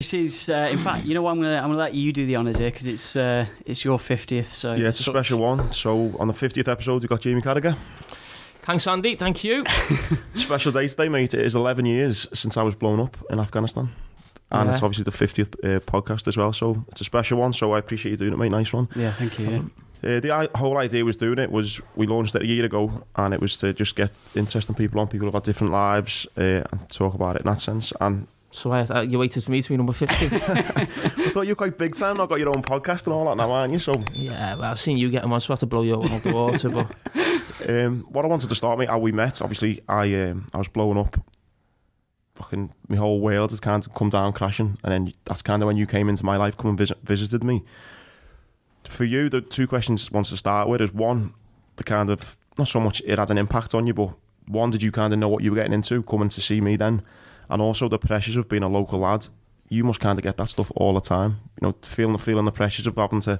This is, uh, in fact, you know what? I'm gonna I'm gonna let you do the honours here because it's uh, it's your fiftieth. So Yeah, it's a special one. So on the 50th episode, we got Jamie Carragher. Thanks, Andy. Thank you. Special day today, mate. It is 11 years since I was blown up in Afghanistan. And it's obviously the 50th uh, podcast as well. So it's a special one. So I appreciate you doing it, mate. Nice one. Yeah, thank you. yeah. Uh, the whole idea was doing it was we launched it a year ago, and it was to just get interesting people on, people who've had different lives, uh, and talk about it in that sense. And So I, uh, you waited for me to be number 50? I thought you were quite big time. I've got your own podcast and all that now, aren't you? So yeah, well, I've seen you get them on, so I have to blow your one out the water. But um, what I wanted to start, mate, how we met. Obviously, I um, I was blowing up. Fucking my whole world has kind of come down crashing, and then that's kind of when you came into my life, come and visit, visited me. For you, the two questions I wanted to start with is one, the kind of not so much it had an impact on you, but one, did you kind of know what you were getting into coming to see me then, and also the pressures of being a local lad. You must kind of get that stuff all the time, you know, feeling feeling the pressures of having to.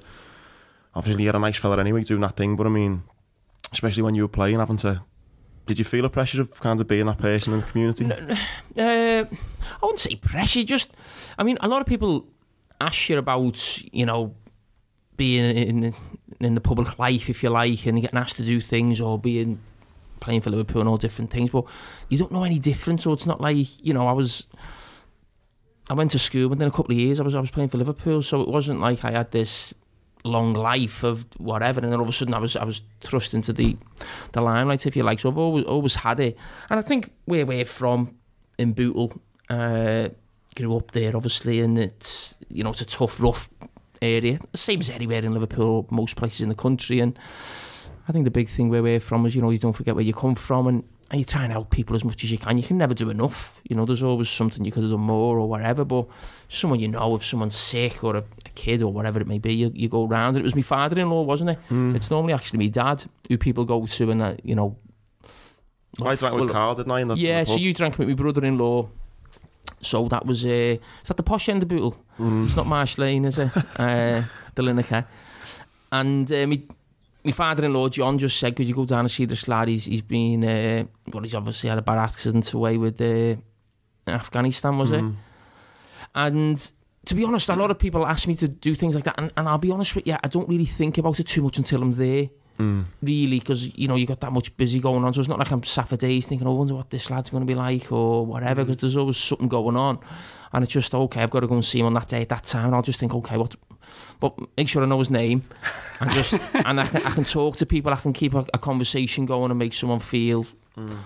Obviously, you're a nice fella anyway, doing that thing, but I mean, especially when you were playing, having to. Did you feel the pressure of kind of being that person in the community? uh, I wouldn't say pressure, just, I mean, a lot of people ask you about, you know, being in in the public life, if you like, and getting asked to do things or being playing for Liverpool and all different things, but you don't know any different. So it's not like you know, I was. I went to school, and then a couple of years I was I was playing for Liverpool, so it wasn't like I had this long life of whatever, and then all of a sudden I was I was thrust into the the limelight, if you like. So I've always always had it, and I think where we're from in Bootle, uh, grew up there obviously, and it's you know it's a tough, rough area, same as anywhere in Liverpool, most places in the country, and I think the big thing where we're from is you know you don't forget where you come from, and, and you try and help people as much as you can. You can never do enough, you know. There's always something you could have done more or whatever, but someone you know, if someone's sick or a, a kid or whatever it may be, you, you go round. It was my father-in-law, wasn't it? Mm. It's normally actually my dad who people go to, and uh, you know. I drank with Carl, didn't I? The, yeah, so you drank with my brother-in-law. So that was uh, is that the posh end of Bootle? Mm. It's not Marsh Lane, is it? uh, the Linacre. And uh, my, my father-in-law John just said, "Could you go down and see this lad? He's he's been uh, well, he's obviously had a bad accident away with uh, Afghanistan, was it? Mm. And to be honest, a lot of people ask me to do things like that, and, and I'll be honest with you, I don't really think about it too much until I'm there Mm. really because you know you got that much busy going on so it's not like I'm sat for days thinking oh, I wonder what this lad's going to be like or whatever because there's always something going on and it's just okay I've got to go and see him on that day at that time and I'll just think okay what but make sure I know his name and just and I can, I can talk to people I can keep a, a conversation going and make someone feel mm.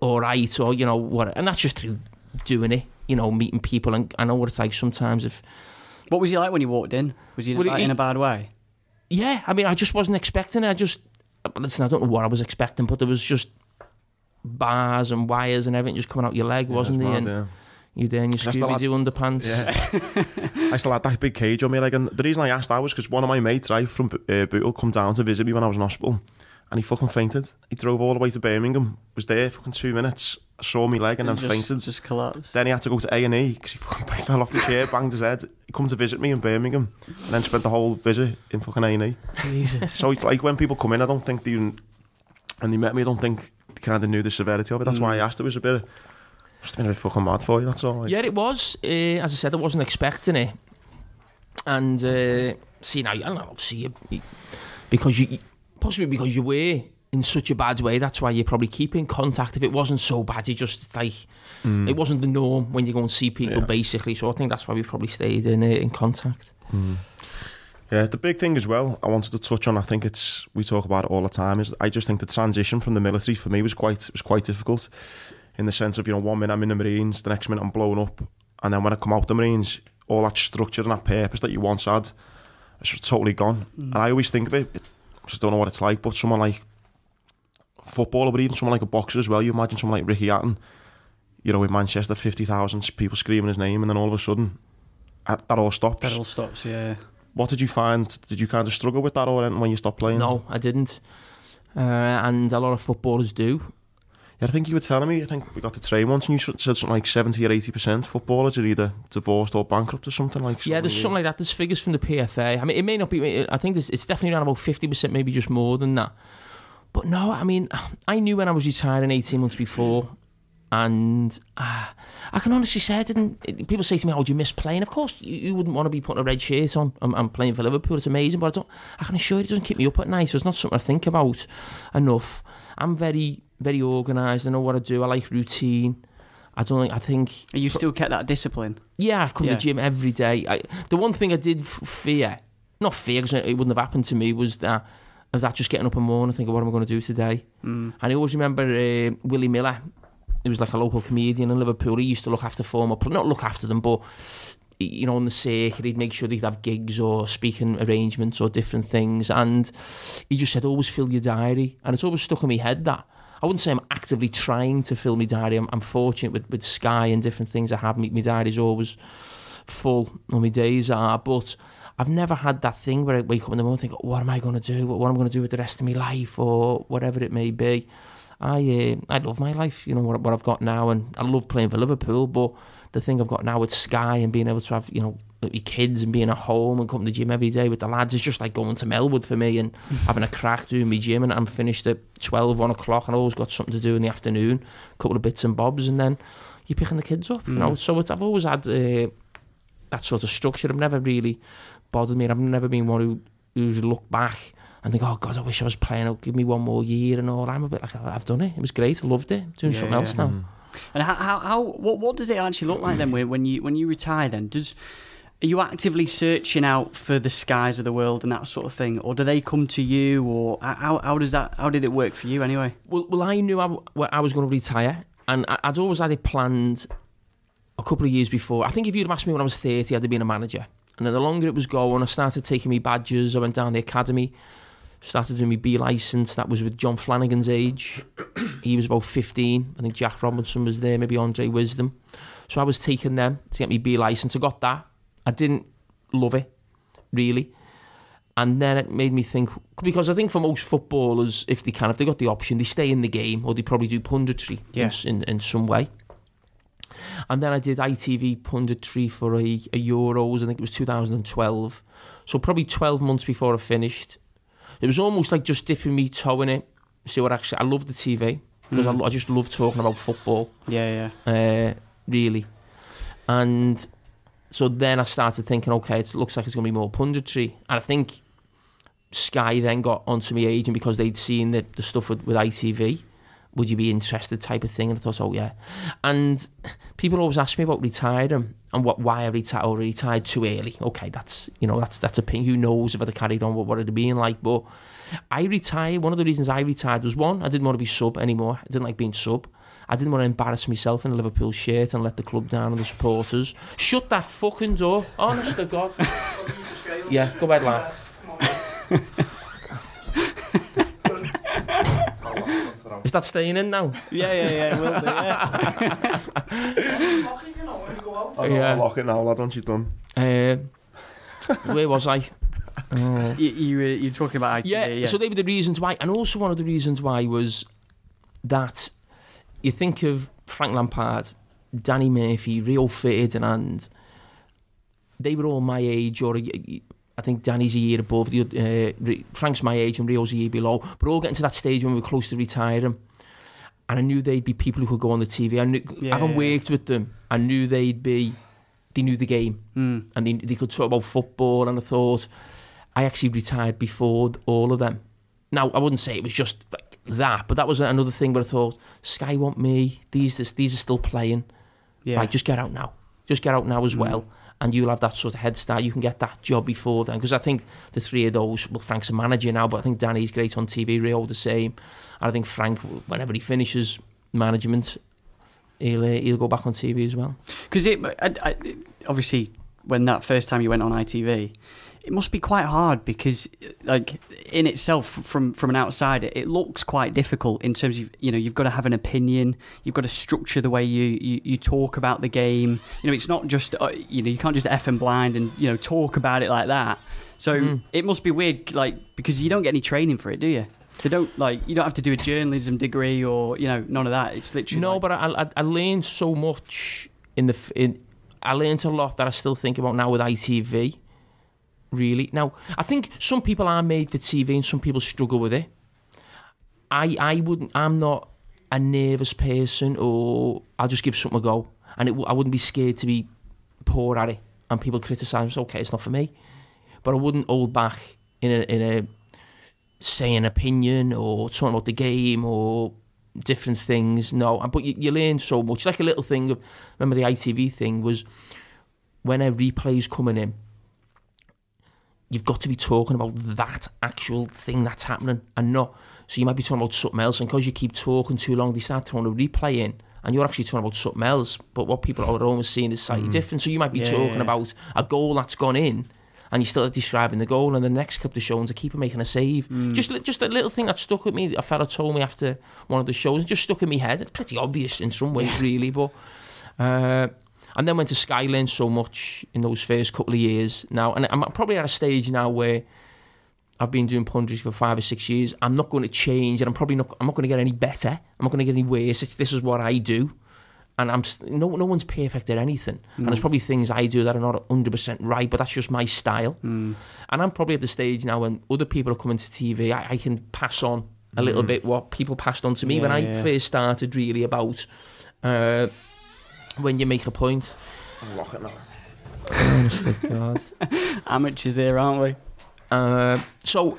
all right or you know what and that's just through doing it you know meeting people and I know what it's like sometimes if What was he like when you walked in? Was he in, Well, a, he- in a bad way? yeah, I mean, I just wasn't expecting it. I just, listen, I don't know what I was expecting, but there was just bars and wires and everything just coming out your leg, Yeah, wasn't it's there? And yeah. You there in your That's the lad- Scooby Doo underpants. Yeah. I still had that big cage on me. Like, and the reason I asked that was because one of my mates, right, from uh, Bootle, come down to visit me when I was in hospital, and he fucking fainted. He drove all the way to Birmingham, was there fucking two minutes, saw me leg, and then just, fainted. Just collapsed. Then he had to go to A and E because he fucking fell off the chair, banged his head. He come to visit me in Birmingham, and then spent the whole visit in fucking A and E. Jesus. So it's like when people come in, I don't think they, and they met me, I don't think they kind of knew the severity of it. That's why I asked. It was a bit, just been a bit fucking mad for you. That's all. Like, Yeah, it was. Uh, as I said, I wasn't expecting it. And uh, see now, I don't know, obviously, you, you- because you possibly because you were in such a bad way. That's why you probably keep in contact. If it wasn't so bad, you just like it wasn't the norm when you go and see people, Yeah. basically. So I think that's why we probably stayed in uh, in contact. Yeah, the big thing as well, I wanted to touch on. I think it's we talk about it all the time. Is I just think the transition from the military for me was quite was quite difficult, in the sense of you know one minute I'm in the Marines, the next minute I'm blown up, and then when I come out the Marines, all that structure and that purpose that you once had, it's just totally gone. And I always think of it. it I just don't know what it's like, but someone like footballer, but even someone like a boxer as well. You imagine someone like Ricky Hatton, you know, in Manchester, fifty thousand people screaming his name, and then all of a sudden, that, that all stops. That all stops, yeah. What did you find? Did you kind of struggle with that or anything when you stopped playing? No, I didn't. Uh, and a lot of footballers do. Yeah, I think you were telling me, I think we got the train once and you said something like 70 or 80% footballers are either divorced or bankrupt or something like that. Yeah, there's something like that. There's figures from the PFA. I mean, it may not be. I think there's, it's definitely around about fifty percent, maybe just more than that. But no, I mean, I knew when I was retiring eighteen months before And uh, I can honestly say, I didn't. People say to me, "Oh, do you miss playing?" Of course, you, you wouldn't want to be putting a red shirt on. I'm, I'm playing for Liverpool. It's amazing, but I don't. I can assure you, it doesn't keep me up at night. So it's not something I think about enough. I'm very, very organised. I know what I do. I like routine. I don't. think- I think You still kept that discipline. yeah, I come Yeah. to the gym every day. I, the one thing I did f- fear, not fear because it wouldn't have happened to me, was that of that just getting up in the morning and thinking, what am I going to do today? Mm. And I always remember uh, Willie Miller. He was like a local comedian in Liverpool. He used to look after former, not look after them, but you know, on the circuit, he'd make sure they'd have gigs or speaking arrangements or different things. And he just said, always fill your diary. And it's always stuck in my head that I wouldn't say I'm actively trying to fill my diary. I'm, I'm fortunate with, with Sky and different things I have. My, my diary's always full, or my days are. But I've never had that thing where I wake up in the morning and think, what am I going to do? What, what am I going to do with the rest of my life or whatever it may be? I uh, I love my life, you know, what, what I've got now, and I love playing for Liverpool, but the thing I've got now with Sky and being able to have, you know, your kids and being at home and coming to the gym every day with the lads is just like going to Melwood for me and having a crack doing my gym and I'm finished at 12, 1 o'clock and I always got something to do in the afternoon, a couple of bits and bobs and then you're picking the kids up, mm. you know, mm. so it's, I've always had uh, that sort of structure, I've never really bothered me I've never been one who, who's looked back and think, oh God, I wish I was playing. Oh, give me one more year and all. I'm a bit like, I've done it. It was great. I loved it. Doing Yeah, something else yeah. now. Mm. And how, how, how what, what does it actually look like then when, when you when you retire? Then does are you actively searching out for the skies of the world and that sort of thing, or do they come to you, or how, how does that how did it work for you anyway? Well, well, I knew I, w- well, I was going to retire, and I, I'd always had it planned a couple of years before. I think if you'd have asked me when I was 30, I'd have been a manager. And then the longer it was going, I started taking me badges. I went down the academy, started doing my B license. That was with Jon Flanagan's age. he was about 15. I think Jack Robinson was there, maybe Andre Wisdom. So I was taking them to get me B license. I got that. I didn't love it, really. And then it made me think because I think for most footballers, if they can, if they got the option, they stay in the game or they probably do punditry Yeah. in, in, in some way. And then I did ITV punditry for a, a Euros, I think it was 2012. So probably 12 months before I finished. It was almost like just dipping me toe in it. See what actually, I love the TV because I, Mhm. I just love talking about football Yeah, yeah. uh, really. And so then I started thinking, okay, it looks like it's going to be more punditry. And I think Sky then got onto my agent because they'd seen the, the stuff with, with ITV. Would you be interested type of thing? And I thought, oh yeah. And people always ask me about retiring and what why I retired or retired too early. Okay, that's you know that's that's a opinion. Who knows if I'd have carried on what what it'd have been like? But I retired. One of the reasons I retired was one, I didn't want to be sub anymore. I didn't like being sub. I didn't want to embarrass myself in a Liverpool shirt and let the club down and the supporters. Shut that fucking door. Honest to God. Yeah, go ahead, lad. Is that staying in now? Yeah, yeah, yeah. Will do, yeah. I'll, Yeah. I'll lock it now, lad, once you're done. Uh, where was I? Uh, you, you were you were talking about ITV, yeah, yeah. so they were the reasons why. And also one of the reasons why was that you think of Frank Lampard, Danny Murphy, Rio Ferdinand, they were all my age, or a- I think Danny's a year above, the, uh, Frank's my age and Rio's a year below, but all getting to that stage when we were close to retiring. And I knew they'd be people who could go on the TV. I knew, Yeah, having yeah, worked with them, I knew they'd be, they knew the game Mm. and they, they could talk about football and I thought I actually retired before all of them. Now I wouldn't say it was just like that, but that was another thing where I thought Sky want me. These this, these are still playing. Yeah. Right, just get out now. Just get out now as Mm. well, and you'll have that sort of head start. You can get that job before then because I think the three of those. Well, Frank's a manager now, but I think Danny's great on TV. Rio the same. And I think Frank, whenever he finishes management, he'll uh, he'll go back on TV as well. Because it, I, I, obviously, when that first time you went on ITV, it must be quite hard because, like, in itself, from from an outsider, it looks quite difficult in terms of you know you've got to have an opinion, you've got to structure the way you you, you talk about the game. You know, it's not just uh, you know you can't just f and blind and you know talk about it like that. So Mm. it must be weird, like because you don't get any training for it, do you? They don't like you don't have to do a journalism degree or you know none of that. It's literally No, like- but I, I, I learned so much in the in. I learned a lot that I still think about now with ITV. Really, now I think some people are made for TV and some people struggle with it. I I wouldn't. I'm not a nervous person, or I'll just give something a go, and it, I wouldn't be scared to be poor at it, and people criticise. Okay, it's not for me, but I wouldn't hold back in a in a say an opinion or talking about the game or different things. No, but you, you learn so much. Like a little thing. Remember the ITV thing was when a replay's coming in. You've got to be talking about that actual thing that's happening and not. So you might be talking about something else, and because you keep talking too long, they start throwing a replay in, and you're actually talking about something else. But what people are seeing is slightly different. So you might be Yeah, talking yeah. about a goal that's gone in, and you're still describing the goal, and the next clip they're showing is a keeper making a save. Just just a little thing that stuck with me. A fella told me after one of the shows, it just stuck in my head. It's pretty obvious in some ways, really, but. Uh, and then went to Skyline so much in those first couple of years now, and I'm probably at a stage now where I've been doing punditry for five or six years. I'm not going to change, and I'm probably not. I'm not going to get any better. I'm not going to get any worse. It's, this is what I do, and I'm no no one's perfect at anything. And there's mm. probably things I do that are not 100 percent right, but that's just my style. Mm. And I'm probably at the stage now when other people are coming to TV, I, I can pass on a little mm. bit what people passed on to me when I yeah. first started. Really about uh, when you make a point. Lock it now. Honest to God. Amateurs here, aren't we? Uh, so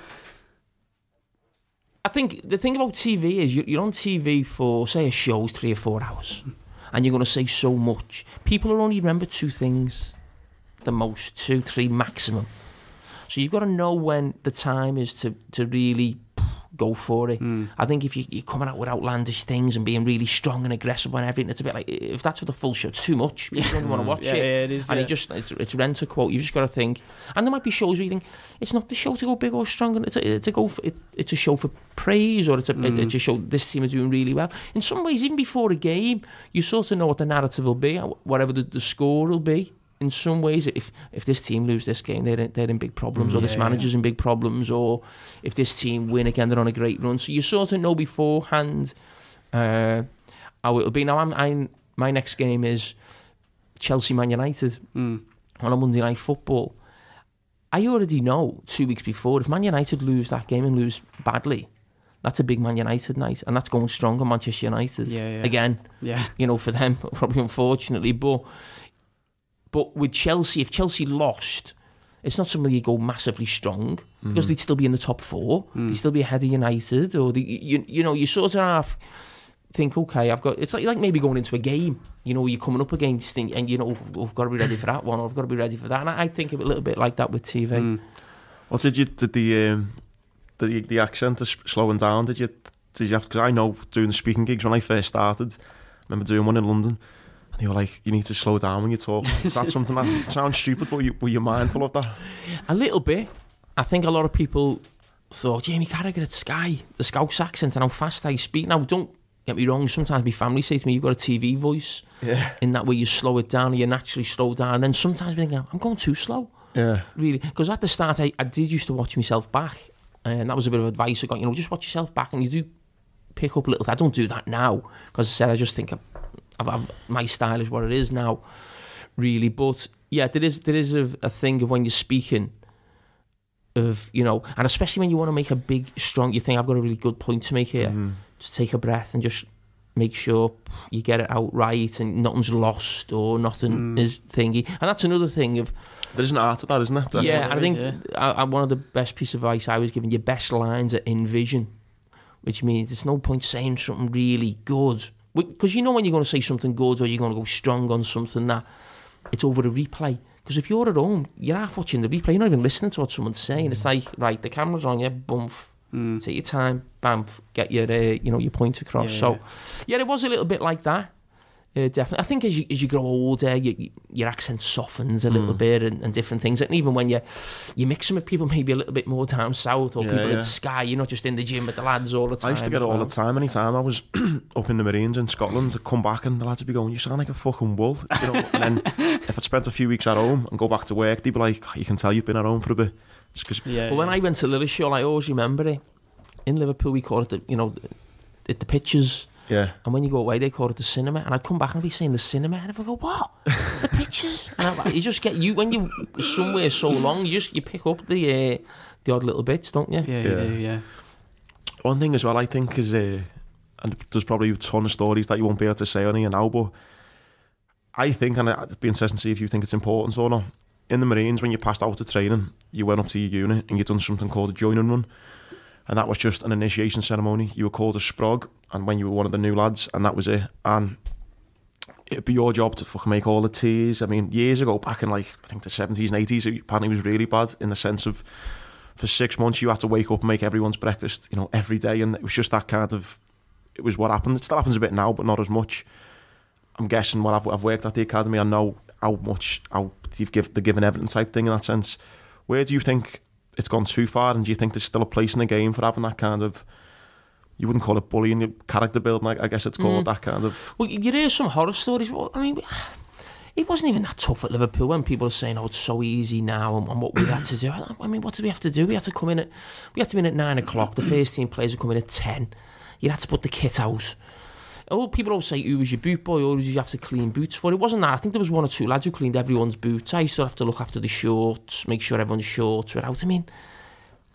I think the thing about TV is you're, you're on TV for say a show's three or four hours, and you're going to say so much. People will only remember two things, the most two, three maximum. So you've got to know when the time is to to really go for it. I think if you, you're coming out with outlandish things and being really strong and aggressive on everything, it's a bit like if that's for the full show, it's too much. You don't want to watch Yeah, it. yeah, it is, And it just it's, it's rent a quote. You've just got to think. And there might be shows where you think it's not the show to go big or strong, and it's a, it's a go for, it's, it's a show for praise or it's a Mm. it's a show this team are doing really well. In some ways, even before a game, you sort of know what the narrative will be, whatever the, the score will be. In some ways, if if this team lose this game, they're in, they're in big problems, or this Mm, Yeah, manager's in big problems, or if this team win again, they're on a great run. So you sort of know beforehand uh, how it'll be. Now, I'm, I'm my next game is Chelsea Man United Mm. on a Monday night football. I already know two weeks before if Man United lose that game and lose badly, that's a big Man United night, and that's going strong on Manchester United Yeah, yeah. again. Yeah. You know, for them, probably unfortunately, but but with Chelsea, if Chelsea lost, it's not something you go massively strong because they'd still be in the top four, they'd still be ahead of United, or the, you you know you sort of have think, okay, I've got. It's like like maybe going into a game. You know, you're coming up against thing, and you know, oh, I've got to be ready for that one, or I've got to be ready for that. And I, I think a little bit like that with TV. Mm. What did you did the um, the the accent is slowing down? Did you did you have? Because I know doing the speaking gigs when I first started. I remember doing one in London, and you were like, "You need to slow down when you talk." Is that something that sounds stupid, but you, were you mindful of that? A little bit. I think a lot of people thought Jamie Carragher at Sky, the Scouse accent, and how fast I speak. Now, don't get me wrong. Sometimes my family say to me, "You've got a TV voice." Yeah, In that way, you slow it down, and you naturally slow down. And then sometimes I'm thinking, I'm going too slow. yeah, really because at the start I, I did used to watch myself back and that was a bit of advice I got you know just watch yourself back and you do pick up a little I don't do that now because I said I just think I've, I've, I've- my style is what it is now really but yeah there is there is a, a thing of when you're speaking of you know and especially when you want to make a big strong you think I've got a really good point to make here Mhm. just take a breath and just make sure you get it out right and nothing's lost or nothing Mm. is thingy and that's another thing of There's an art to that, isn't it? yeah, there and I is, think yeah. I, I, one of the best piece of advice I was given: your best lines are in vision, which means there's no point saying something really good because you know when you're going to say something good or you're going to go strong on something that it's over a replay. Because if you're at home, you're half watching the replay, you're not even listening to what someone's saying. It's like right, the camera's on, you, bump, Mm. take your time, bamf, get your uh, you know your point across. Yeah, so yeah, it was a little bit like that. Uh, definitely, I think as you as you grow older, you, you, your accent softens a little Mm. bit and, and different things. And even when you you mix them with people maybe a little bit more down south or Yeah, people yeah. at Sky, you're not just in the gym with the lads all the time. I used to get it as all well. the time. Anytime I was up in the Marines in Scotland, I'd come back and the lads would be going, "You sound like a fucking wool," you know. and then if I'd spent a few weeks at home and go back to work, they'd be like, "You can tell you've been at home for a bit." Just 'cause- Yeah. But when. I went to Lilleshall, I always remember it. In Liverpool, we call it the you know the, the pictures. Yeah, And when you go away, they call it the cinema. And I'd come back and I'd be saying the cinema. And I go, what? It's the pictures. And I'm like, you just get, you when you somewhere so long, you just, you pick up the uh, the odd little bits, don't you? yeah, you Yeah. do, yeah. One thing as well, I think is, uh, and there's probably a ton of stories that you won't be able to say on here now, but I think, and it'd be interesting to see if you think it's important or not. In the Marines, when you passed out of training, you went up to your unit and you done something called a joining run. And that was just an initiation ceremony. You were called a sprog, and when you were one of the new lads, and that was it. And it'd be your job to fucking make all the teas. I mean, years ago, back in like, I think the 70s and 80s, it apparently was really bad in the sense of for six months you had to wake up and make everyone's breakfast, you know, every day. And it was just that kind of, it was what happened. It still happens a bit now, but not as much. I'm guessing what I've, I've worked at the academy, I know how much, how you've give, the given evidence type thing in that sense. Where do you think it's gone too far? And do you think there's still a place in the game for having that kind of, you wouldn't call it bullying, your character building, I, I guess it's called Mm. that kind of. Well, you hear some horror stories. Well, I mean, it wasn't even that tough at Liverpool when people are saying, "Oh, it's so easy now," and, and what we had to do. I, I mean, what did we have to do? We had to come in at we had to be in at nine o'clock. The first team players come in at ten. You had to put the kit out. Oh, people always say, "Who was your boot boy?" or did you have to clean boots for?" It wasn't that. I think there was one or two lads who cleaned everyone's boots. I used to have to look after the shorts, make sure everyone's shorts were out. I mean.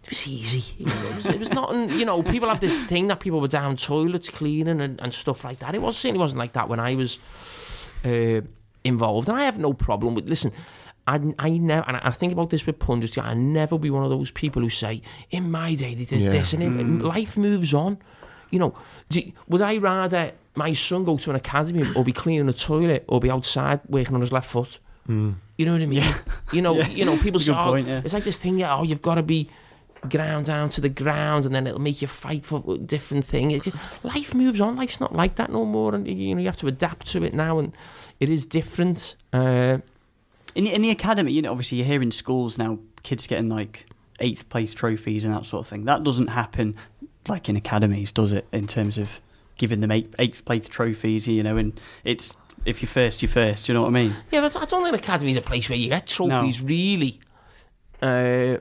It was easy. It was, it was, not, you know, people have this thing that people were down toilets cleaning and, and stuff like that. It was certainly wasn't like that when I was uh, involved. And I have no problem with, listen, I, I never, and I think about this with pundits, I never be one of those people who say, in my day they did Yeah. this, and it, life moves on. You know, would I rather my son go to an academy or be cleaning a toilet or be outside working on his left foot? You know what I mean? You know, Yeah. you know, people say, oh, point, yeah. it's like this thing, yeah, oh, you've got to be ground down to the ground and then it'll make you fight for a different thing. It, life moves on. Life's not like that no more. And, you know, you have to adapt to it now and it is different. Uh, In the, in the academy, you know, obviously you hear in schools now kids getting like eighth place trophies and that sort of thing. That doesn't happen like in academies, does it? In terms of giving them eight, eighth place trophies, you know, and it's if you're first, you're first. You know what I mean? yeah, but I don't think academy is a place where you get trophies, really. Uh,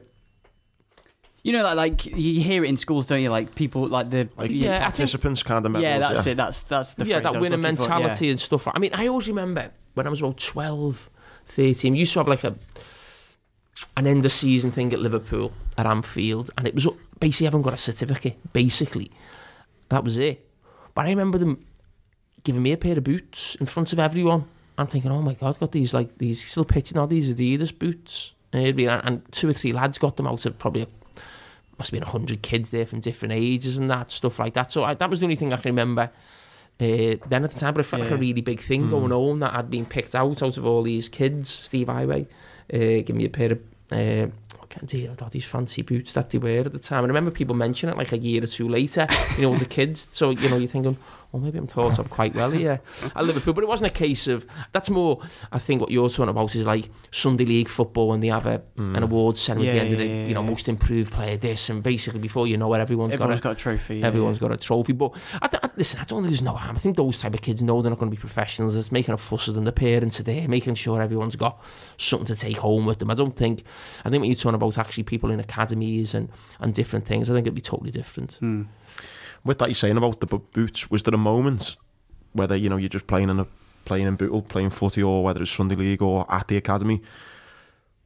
You know, like, like you hear it in schools, don't you? Like people, like the Like Yeah, I think- participants kind of medals. yeah, that's it. That's that's the yeah, that was winning looking for, yeah. mentality and stuff. I mean, I always remember when I was about 12, 13, we used to have like a an end of season thing at Liverpool at Anfield, and it was basically haven't got a certificate. Basically, that was it. But I remember them giving me a pair of boots in front of everyone. I'm thinking, oh my god, got these like these still pitching all these Adidas boots, and, be- and two or three lads got them out of probably must have been a hundred kids there from different ages and that stuff like that. So I, that was the only thing I can remember. Uh, then at the time, but it felt like a really big thing going on that I'd been picked out out of all these kids. Steve Heighway uh, gave me a pair of uh, can't tell you all these fancy boots that they wear at the time. I remember people mentioning it like a year or two later, you know, with the kids. So you know, you're thinking, oh, maybe I'm thought of quite well here at Liverpool. But it wasn't a case of that's more. I think what you're talking about is like Sunday League football when they have a, an award ceremony at the end of the, yeah, you know, yeah. most improved player this, and basically before you know it, everyone's Everyone's got a got a trophy. yeah, Everyone's yeah. got a trophy, but I, I, listen, I don't think there's no harm. I think those type of kids know they're not going to be professionals. It's making a fuss of them. The parents are there, making sure everyone's got something to take home with them. I don't think. I think when you're talking about actually people in academies and and different things, I think it'd be totally different. Hmm. With that you're saying about the boots, was there a moment whether you know you're just playing in a playing in bootle, playing footy, or whether it's Sunday league or at the academy,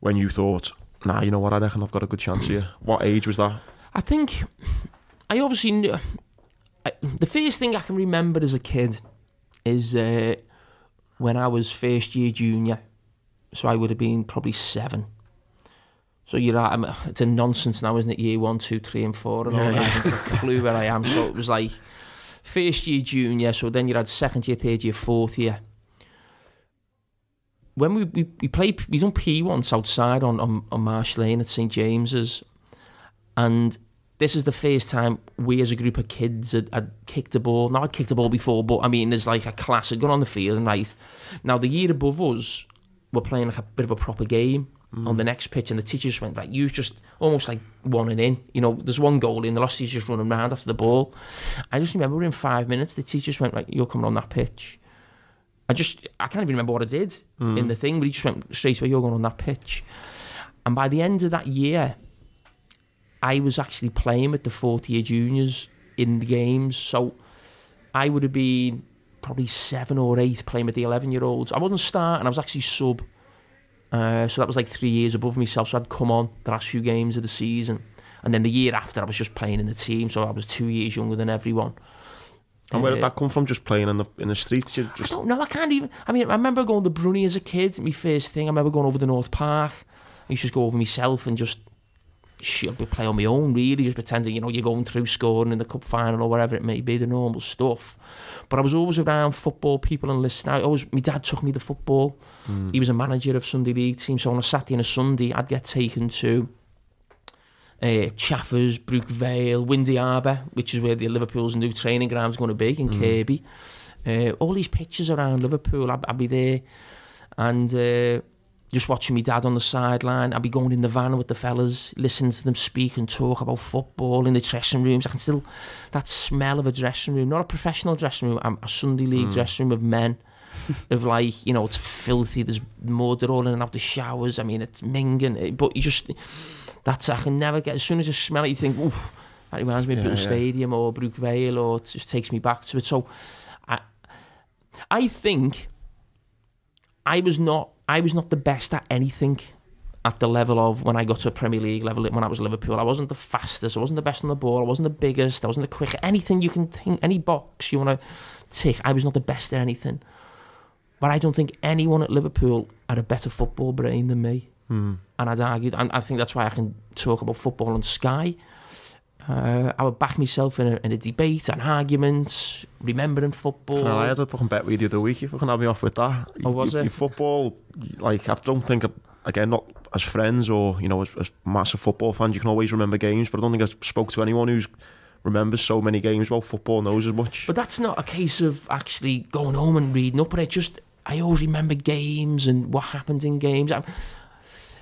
when you thought, nah, you know what, I reckon I've got a good chance here. What age was that? I think I obviously knew. I, the first thing I can remember as a kid is uh, when I was first year junior. So I would have been probably seven. So you're right, I'm, it's a nonsense now, isn't it? Year one, two, three, and four, and all Yeah. I haven't a clue where I am. So it was like first year junior. So then you had second year, third year, fourth year. When we we, we played, we done P once outside on, on on Marsh Lane at St James's, and this is the first time we as a group of kids had, had kicked a ball. Now I'd kicked a ball before, but I mean, there's like a class had gone on the field, and right now the year above us were playing like a bit of a proper game on the mm. next pitch, and the teachers went like, "You just almost like one and in." You know, there's one goal in, the last teacher's just running around after the ball. I just remember in five minutes, the teachers went like, "You're coming on that pitch." I just, I can't even remember what I did mm. in the thing, but he just went straight away, "You're going on that pitch." And by the end of that year, I was actually playing with the 40 year juniors in the games. So I would have been probably seven or eight playing with the 11 year olds. I wasn't starting, I was actually sub. Uh, so that was like three years above myself. So I'd come on the last few games of the season. And then the year after, I was just playing in the team. So I was two years younger than everyone. And where did Uh, that come from? Just playing in the in the streets? You I don't know. I can't even. I mean, I remember going to Brunny as a kid. My first thing. I remember going over the North Park. I used to just go over myself and just shit, play on my own. Really, just pretending you know you're going through scoring in the cup final or whatever it may be, the normal stuff. But I was always around football people and listening. I always, my dad took me to football. Mm. He was a manager of Sunday league team. So on a Saturday and a Sunday, I'd get taken to uh, Chaffers, Brook Vale, Windy Harbour, which is where the Liverpool's new training ground's going to be in Mm. Kirkby. Uh, all these pictures around Liverpool, I'd, I'd be there and uh, just watching my dad on the sideline. I'd be going in the van with the fellas, listening to them speak and talk about football in the dressing rooms. I can still, that smell of a dressing room, not a professional dressing room, I'm a Sunday league Mm. dressing room of men. of like, you know, it's filthy, there's mud all in and out the showers. I mean, it's minging, eh, but you just, that's, I can never get, as soon as you smell it, you think, oof, that reminds me of Yeah, Bill yeah. Stadium or Brook Vale, or it just takes me back to it. So, I, I think I was not, I was not the best at anything at the level of when I got to a Premier League level when I was Liverpool. I wasn't the fastest, I wasn't the best on the ball, I wasn't the biggest, I wasn't the quickest. Anything you can think, any box you want to tick, I was not the best at anything. But I don't think anyone at Liverpool had a better football brain than me. Mm. And I'd argued, and I think that's why I can talk about football on Sky. Uh, I would back myself in a, in a debate, an argument, remembering football. I had a fucking bet with you the other week. You fucking had me off with that. Oh, was you, it? Your football, like I don't think again, not as friends or you know as, as massive football fans, you can always remember games. But I don't think I spoke to anyone who's remembers so many games about football knows as much. But that's not a case of actually going home and reading up on it. Just I always remember games and what happened in games. I'm,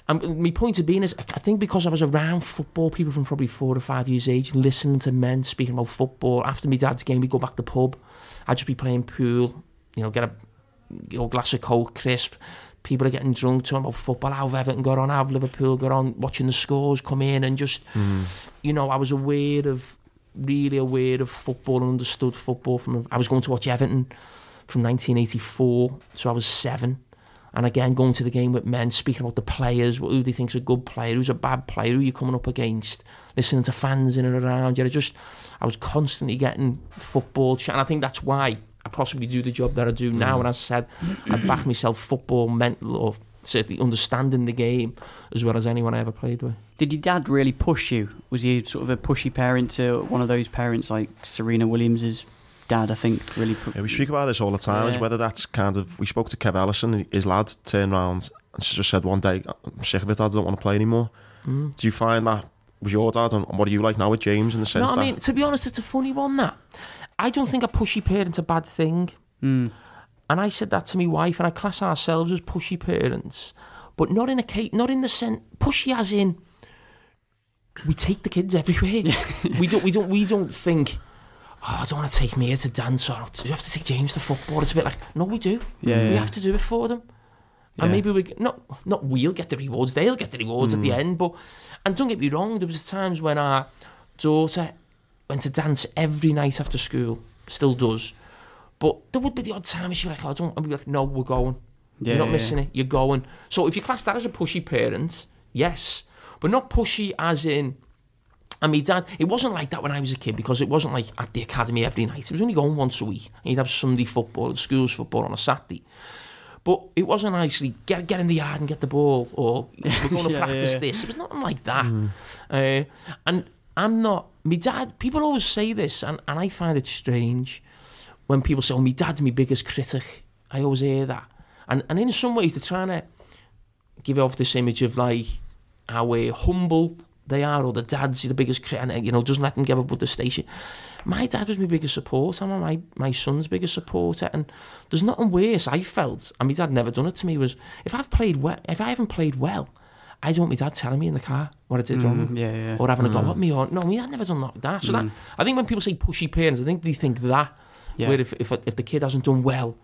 I'm, my point of being is, I think because I was around football people from probably four or five years age, listening to men speaking about football. After my dad's game, we go back to the pub. I'd just be playing pool, you know, get a you know, glass of coke, crisp. People are getting drunk, talking about football. How have Everton got on? How have Liverpool got on? Watching the scores come in and just, Mm. you know, I was aware of, really aware of football and understood football. From I was going to watch Everton from 1984, so I was seven. And again, going to the game with men, speaking about the players, what who they think's a good player, who's a bad player, who you're coming up against, listening to fans in and around. Yeah, I just, I was constantly getting football chat, and I think that's why I possibly do the job that I do now. Mm. And as I said, I back myself football, mental, or certainly understanding the game as well as anyone I ever played with. Did your dad really push you? Was he sort of a pushy parent to one of those parents like Serena Williams's dad? I think really. Pu- Yeah, we speak about this all the time. Is whether that's kind of we spoke to Kev Ellison, his lad turned round and just said one day, "I'm sick of it. I don't want to play anymore." Mm. Do you find that was your dad, and what are you like now with James in the sense No, I that mean, to be honest, it's a funny one that. I don't think a pushy parent's a bad thing. Mm. And I said that to my wife, and I class ourselves as pushy parents, but not in a case, not in the sense pushy as in we take the kids everywhere. we don't, we don't, we don't think. Oh, I don't want to take Mia to dance, or do you have to take James to football? It's a bit like, no, we do. Yeah, we yeah. have to do it for them. Yeah. And maybe we not not we'll get the rewards, they'll get the rewards at the Mm. end. But and don't get me wrong, there was times when our daughter went to dance every night after school, still does. But there would be the odd time she'd be like, oh, I don't, and we'd be like, no, we're going. Yeah, You're not missing it. You're going. So if you class that as a pushy parent, yes, but not pushy as in. And my dad, it wasn't like that when I was a kid because it wasn't like at the academy every night. It was only going once a week. And you'd have Sunday football, school's football on a Saturday. But it wasn't actually get get in the yard and get the ball or we're going to Yeah, practice yeah. this. It was nothing like that. Uh, and I'm not. My dad. People always say this, and, and I find it strange when people say, "Oh, my dad's my biggest critic." I always hear that, and and in some ways they're trying to give off this image of like how uh, humble they are, or the dad's the biggest critic, you know doesn't let them give up with the station. My dad was my biggest supporter. I'm my my son's biggest supporter, and there's nothing worse. I felt, and my dad never done it to me. Was if I've played well, if I haven't played well, I don't want my dad telling me in the car what I did wrong Mm, yeah, yeah. or having a go at me or no, me, I've never done that. that. So that Mm. I think when people say pushy parents, I think they think that yeah. where if, if if the kid hasn't done well,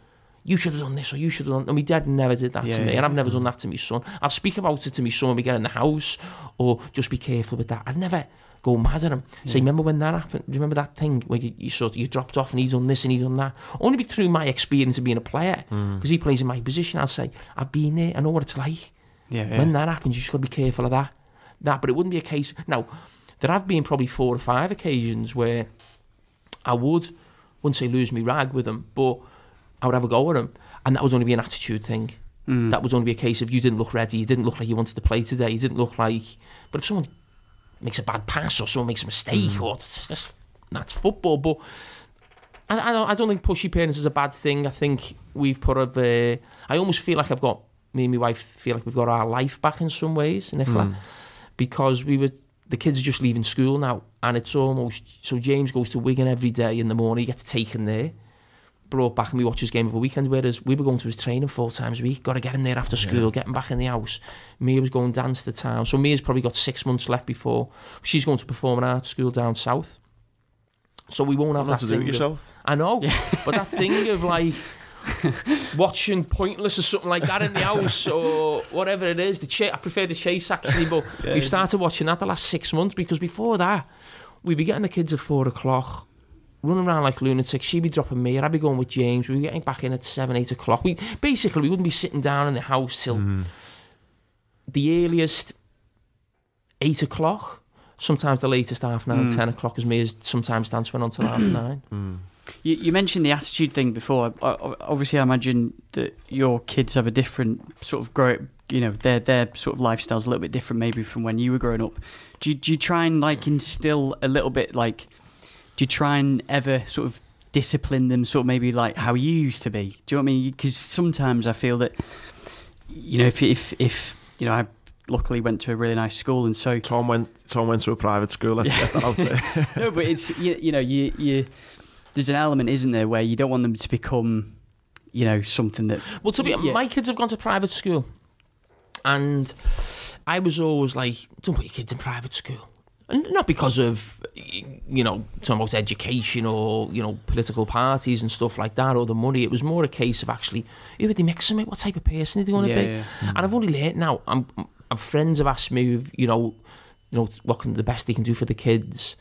you should have done this or you should have done. And my dad never did that Yeah, to me, yeah. and I've never done that to my son. I'll speak about it to my son when we get in the house, or just be careful with that. I'd never go mad at him. Say, Yeah. remember when that happened? Do you remember that thing where you, you sort of, you dropped off and he done this and he done that? Only be through my experience of being a player, Mm. because he plays in my position. I'll say, I've been there. I know what it's like. yeah, yeah. When that happens, you just got to be careful of that. That, but it wouldn't be a case. Now, there have been probably four or five occasions where I would wouldn't say lose me rag with them, but I would have a go at him. and that was only be an attitude thing. Mm. That was only be a case of you didn't look ready, you didn't look like you wanted to play today, you didn't look like. But if someone makes a bad pass or someone makes a mistake, or that's, that's, that's football. But I, I, don't, I don't think pushy parents is a bad thing. I think we've put a. Uh, I almost feel like I've got me and my wife feel like we've got our life back in some ways, Nicola, Mm. because we were the kids are just leaving school now, and it's almost so James goes to Wigan every day in the morning, he gets taken there, brought back, and we watch his game of a weekend. Whereas we were going to his training four times a week, got to get him there after school, get him back in the house. Mia was going dance to town, so Mia's probably got six months left before she's going to performing art school down south. So we won't have that to do it of- yourself. I know, but that thing of like watching Pointless or something like that in the house or whatever it is. The cha- I prefer the chase actually, but Yeah, we've started watching that the last six months because before that, we'd be getting the kids at four o'clock. Running around like lunatics, she'd be dropping me, and I'd be going with James. We'd be getting back in at seven, eight o'clock. We basically we wouldn't be sitting down in the house till Mm. the earliest eight o'clock. Sometimes the latest half nine, Mm. ten o'clock as me as sometimes dance went on till half nine. Mm. You, you mentioned the attitude thing before. I- I- Obviously, I imagine that your kids have a different sort of grow. You know, their their sort of lifestyle's a little bit different, maybe from when you were growing up. Do you, do you try and like instill a little bit like? Do you try and ever sort of discipline them, sort of maybe like how you used to be? Do you know what I mean? Because sometimes I feel that, you know, if if if you know, I luckily went to a really nice school, and so Tom went. Tom went to a private school. Let's get that out there. no, but it's you, you know you you there's an element, isn't there, where you don't want them to become, you know, something that Well, to be Yeah. my kids have gone to private school, and I was always like, "Don't put your kids in private school," and not because of you know talking about education or you know political parties and stuff like that or the money. It was more a case of actually who are they mixing with? What type of person are they going to yeah, be? yeah. And I've only learnt now. I'm, I'm friends have asked me, you know, you know what can the best they can do for the kids.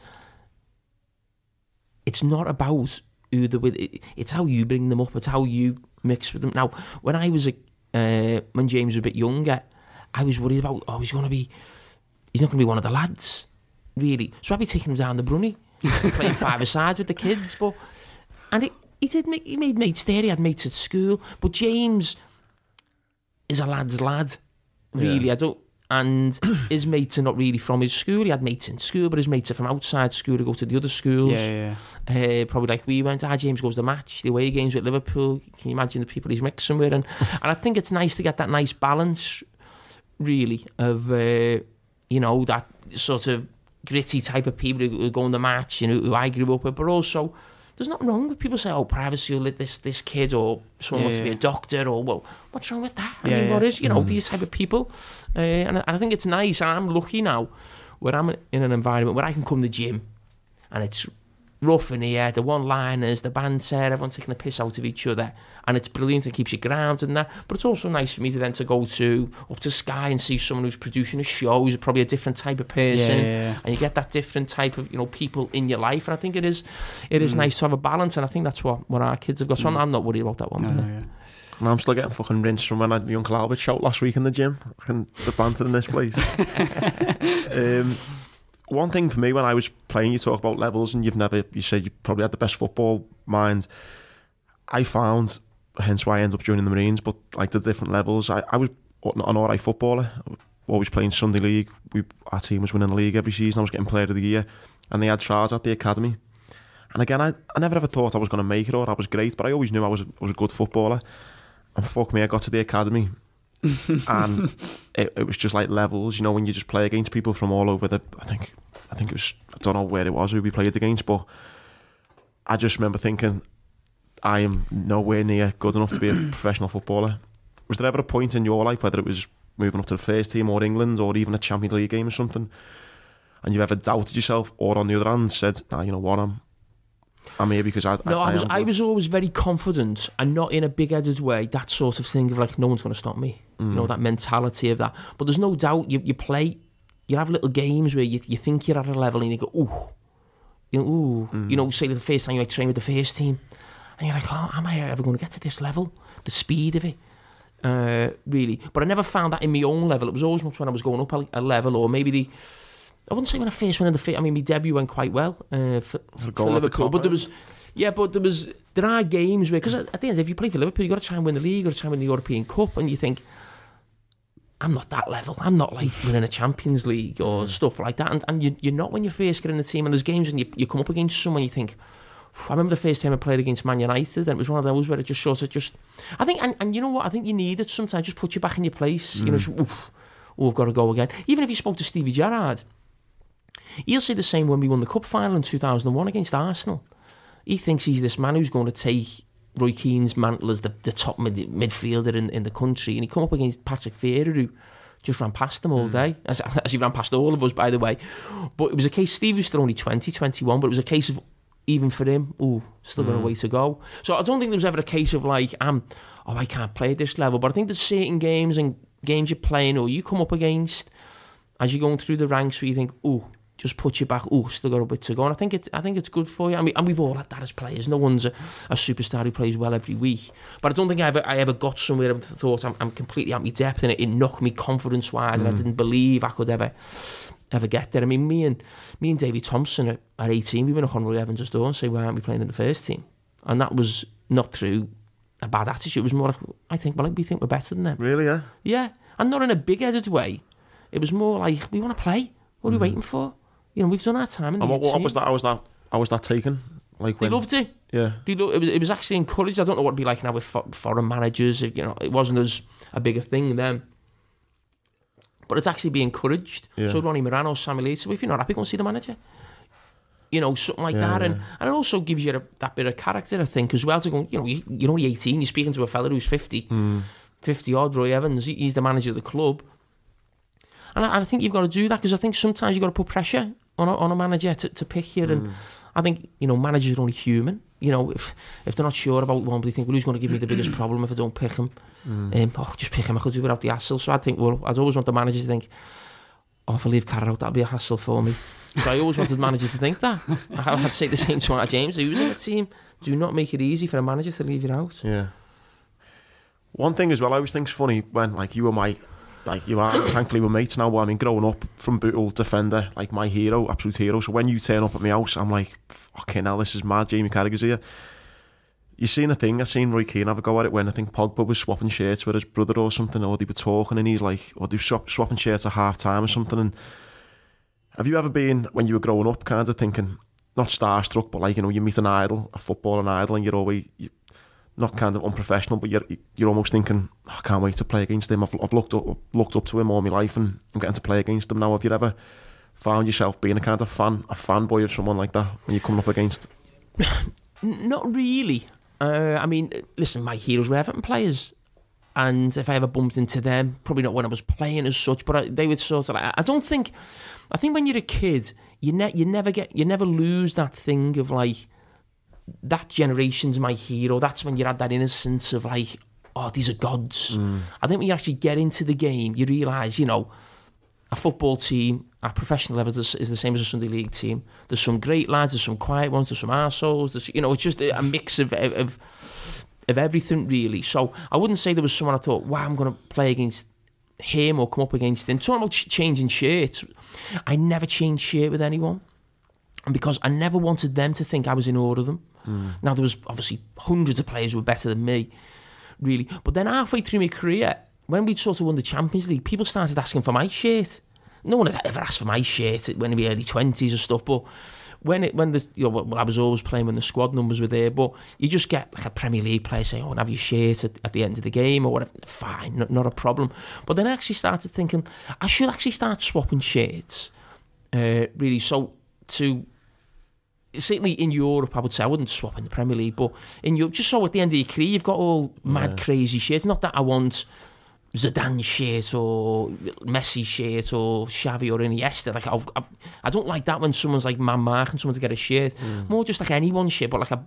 It's not about who they're with. It's how you bring them up. It's how you mix with them. Now, when I was a, uh, when James was a bit younger, I was worried about. Oh, he's going to be. He's not going to be one of the lads, really. So I'd be taking him down the brunny, playing five aside with the kids. But and it, he did make he made mates there. He had mates at school. But James is a lad's lad, really. I don't. And his mates are not really from his school. He had mates in school, but his mates are from outside school to go to the other schools. yeah, yeah. Uh, probably like we went, ah, James goes to the match, the away games with Liverpool. Can you imagine the people he's mixing with? And, and I think it's nice to get that nice balance, really, of, uh, you know, that sort of gritty type of people who, who go on the match, you know, who I grew up with, but also there's nothing wrong with people say, oh, privacy school, let this this kid or someone wants to be a doctor or, well, what's wrong with that? I Yeah, mean, what yeah. is, you know, these type of people. Uh, and, I, and I think it's nice, and I'm lucky now where I'm in an environment where I can come to the gym and it's rough in here, the one-liners, the banter, everyone's taking the piss out of each other, and it's brilliant. It keeps you grounded and that. But it's also nice for me to then to go to up to Sky and see someone who's producing a show, who's probably a different type of person, Yeah, yeah, yeah. and you get that different type of you know people in your life. And I think it is it is Mm. nice to have a balance, and I think that's what what our kids have got. So I'm, Mm. I'm not worried about that one. No, bit. no, yeah. And I'm still getting fucking rinsed from when I had my Uncle Albert shout last week in the gym. Fucking the banter in this place. um, one thing for me when I was playing, you talk about levels, and you've never, you said you probably had the best football mind. I found, hence why I ended up joining the Marines, but like the different levels, I, I was an alright footballer. Always playing Sunday League. We our team was winning the league every season. I was getting Player of the Year, and they had trials at the academy. And again, I, I never ever thought I was going to make it or I was great, but I always knew I was I was a good footballer. And fuck me, I got to the academy, and it, it was just like levels. You know, when you just play against people from all over the. I think I think it was I don't know where it was who we played against, but I just remember thinking, I am nowhere near good enough to be a professional footballer. Was there ever a point in your life, whether it was moving up to the first team or England or even a Champions League game or something, and you ever doubted yourself, or on the other hand said, "Nah, you know what, I'm, I'm here because I." No, I, was am I was always very confident and not in a big-headed way. That sort of thing of like no one's going to stop me. You Mm. know that mentality of that. But there's no doubt you you play. You have little games where you you think you're at a level and you go ooh, you know ooh, Mm. you know say the first time you like train with the first team, and you're like oh am I ever going to get to this level? The speed of it. Uh, really, but I never found that in my own level. It was always much when I was going up a, a level, or maybe the. I wouldn't say when I first went in the fit. I mean, my debut went quite well uh, for, for at the Liverpool, but there was Yeah, but there was there are games where because at the end, if you play for Liverpool, you have got to try and win the league, you got to try and win the European Cup, and you think. I'm not that level. I'm not like winning a Champions League or mm. stuff like that. And, and you, you're not when you first get in the team. And there's games when you, you come up against someone, you think, I remember the first time I played against Man United, and it was one of those where it just sort of just. I think, and, and you know what? I think you need it sometimes. Just put you back in your place. You know, mm. just, oof, oh, I've got to go again. Even if you spoke to Stevie Gerrard, he'll say the same when we won the cup final in 2001 against Arsenal. He thinks he's this man who's going to take Roy Keane's mantle as the, the top mid, midfielder in, in the country, and he come up against Patrick Vieira, who just ran past them all day, as, as he ran past all of us, by the way. But it was a case, Steve was still only 20, 21, but it was a case of even for him, oh, still got a way to go. So I don't think there was ever a case of like, um, oh, I can't play at this level. But I think there's certain games and games you're playing or you come up against as you're going through the ranks where you think, oh, just put you back. Oh, still got a bit to go. And I think it, I think it's good for you. I mean, and we've all had that as players. No one's a, a superstar who plays well every week. But I don't think I ever, I ever got somewhere and thought I'm, I'm completely at my depth and it, it knocked me confidence wise, and I mm. didn't believe I could ever ever get there. I mean, me and me and Davy Thompson at, at 18, we went up on Roy Evans' door and say, why aren't we playing in the first team? And that was not through a bad attitude. It was more like, I think, well, we think we're better than them. Really, yeah. Yeah, and not in a big-headed way. It was more like, we want to play. What are we mm. waiting for? You know, we've done our time. The And what, what was that? How was that? How was that taken? Like They when? loved it. yeah. They lo- it, was, it was actually encouraged. I don't know what it'd be like now with fo- foreign managers. It, you know, it wasn't as a bigger thing then. But it's actually being encouraged. Yeah. So Ronnie Morano, Sammy Lee's, if you're not happy, go and see the manager. You know, something like Yeah, that. And, yeah. and it also gives you a, that bit of character, I think, as well. To go, you know, you, you're only 18, you're speaking to a fella who's 50, Hmm. 50 odd, Roy Evans. he- He's the manager of the club. And I, I think you've got to do that because I think sometimes you've got to put pressure on a, on a manager to, to pick here. Mm. And hmm. I think, you know, managers are only human. You know, if, if they're not sure about one, they think, well, who's going to give me the biggest hmm. problem if I don't pick him? Mm. Um, oh, just pick him, I could do without the hassle. So I think, well, I'd always want the managers to think, oh, if I leave Carrot, that'll be a hassle for me. So I always wanted managers to think that. I had to say the same to Matt James, who was in the team. Do not make it easy for a manager to leave you out. Yeah. One thing as well, I always think's funny when, like, you were my like you are thankfully we're mates now. I mean, growing up from Bootle defender, like my hero, absolute hero. So when you turn up at my house, I'm like, fucking hell, this is mad. Jamie Carragher's here. You seen a thing? I seen Roy Keane have a go at it when I think Pogba was swapping shirts with his brother or something, or they were talking, and he's like, or they were swap, swapping shirts at half time or something. And have you ever been when you were growing up, kind of thinking, not starstruck, but like you know, you meet an idol, a footballing idol, and you're always you, not kind of unprofessional, but you're you're almost thinking, oh, I can't wait to play against him. I've, I've looked up looked up to him all my life, and I'm getting to play against him now. Have you ever found yourself being a kind of fan, a fanboy of someone like that when you're coming up against? Not really. Uh, I mean, listen, my heroes were Everton players. And if I ever bumped into them, probably not when I was playing as such, but I, they would sort of. I I don't think. I think when you're a kid, you ne- you never get you never lose that thing of like that generation's my hero. That's when you had that innocence of like, oh, these are gods. Mm. I think when you actually get into the game, you realise, you know, a football team at professional level is, is the same as a Sunday league team. There's some great lads, there's some quiet ones, there's some arseholes, there's you know, it's just a, a mix of, of of everything really. So I wouldn't say there was someone I thought, wow, I'm going to play against him or come up against him. Talking about ch- changing shirts, I never changed shirt with anyone. And because I never wanted them to think I was in awe of them. Now there was obviously hundreds of players who were better than me, really. But then halfway through my career, when we'd sort of won the Champions League, people started asking for my shirt. No one had ever asked for my shirt when we were early twenties or stuff. But when it when the you know well, I was always playing when the squad numbers were there, but you just get like a Premier League player saying, "I want to have your shirt at, at the end of the game" or whatever. Fine, not, not a problem. But then I actually started thinking I should actually start swapping shirts. Uh, really, so to certainly in Europe, I would say I wouldn't swap in the Premier League, but in Europe, just so at the end of your career, you've got all mad, crazy shirts. Not that I want Zidane shirt or Messi shirt or Xavi or Iniesta. Like I've, I've, I don't like that when someone's like man marking someone to get a shirt. Mm. More just like anyone's shirt, but like a.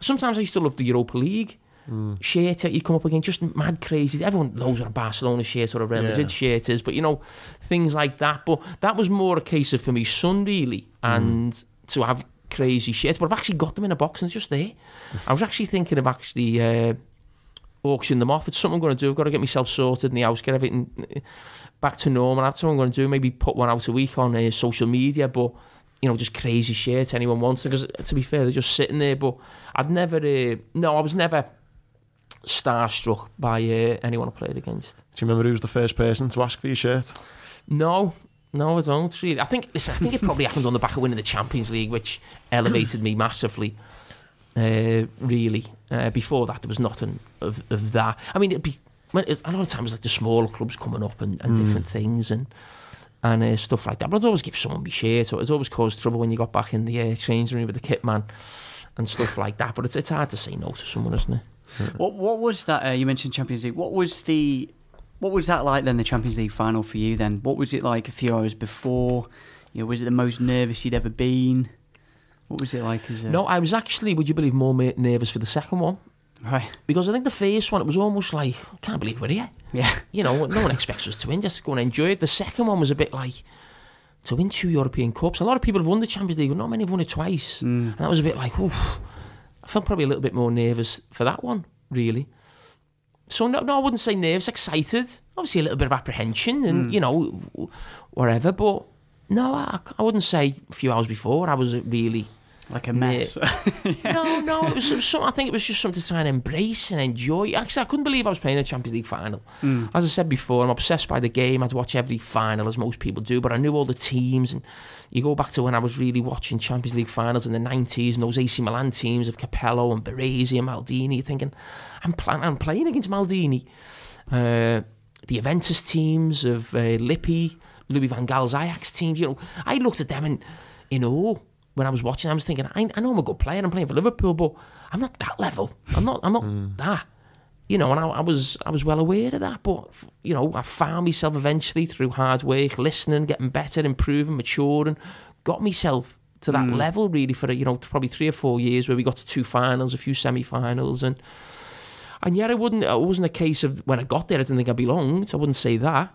Sometimes I used to love the Europa League. Mm. Shirt that you come up against, just mad crazy. Everyone knows what a Barcelona shirt or a Real Yeah. Madrid shirt is, but you know, things like that. But that was more a case of for me son really, mm. and to have crazy shirts. But I've actually got them in a box and it's just there. I was actually thinking of actually uh, auctioning them off. It's something I'm going to do. I've got to get myself sorted in the house, get everything uh, back to normal. That's what I'm going to do. Maybe put one out a week on uh, social media, but you know, just crazy shirts anyone wants. Because to be fair, they're just sitting there. But I'd never, uh, no, I was never starstruck by uh, anyone I played against. Do you remember who was the first person to ask for your shirt? No, no, I don't really. I think, listen, I think it probably happened on the back of winning the Champions League, which elevated me massively. Uh, really, uh, before that, there was nothing of, of that. I mean, it'd be when it's, a lot of times like the smaller clubs coming up and, and different things and and uh, stuff like that. But I'd always give someone my shirt. So it always caused trouble when you got back in the uh, changing room with the kit man and stuff like that. But it's it's hard to say no to someone, isn't it? What what was that? Uh, you mentioned Champions League. What was the what was that like then? The Champions League final for you then? What was it like a few hours before? You know, was it the most nervous you'd ever been? What was it like as a No, I was actually, would you believe, more nervous for the second one right? because I think the first one it was almost like I can't believe we're here. Yeah, You know, no one expects us to win. Just go and enjoy it. The second one was a bit like to win two European Cups. A lot of people have won the Champions League, but not many have won it twice. Mm. And that was a bit like, oof. I felt probably a little bit more nervous for that one, really. So no, no, I wouldn't say nervous, excited. Obviously a little bit of apprehension and hmm. you know, whatever. But no, I, I wouldn't say a few hours before I was really. like a mess. No, no, it was, it was some, I think it was just something to try and embrace and enjoy. Actually, I couldn't believe I was playing a Champions League final. Hmm. As I said before, I'm obsessed by the game. I'd watch every final, as most people do, but I knew all the teams. And you go back to when I was really watching Champions League finals in the 90s and those AC Milan teams of Capello and Baresi and Maldini, thinking, I'm, I'm playing against Maldini. Uh, the Juventus teams of uh, Lippi, Louis van Gaal's Ajax teams, you know, I looked at them and, in awe when I was watching. I was thinking, I, I know I'm a good player. I'm playing for Liverpool, but I'm not that level. I'm not. I'm not that. You know, and I, I was I was well aware of that. But you know, I found myself eventually through hard work, listening, getting better, improving, maturing, got myself to that level really for you know probably three or four years where we got to two finals, a few semi-finals, and and yet it wouldn't. It wasn't a case of when I got there, I didn't think I belonged. I wouldn't say that,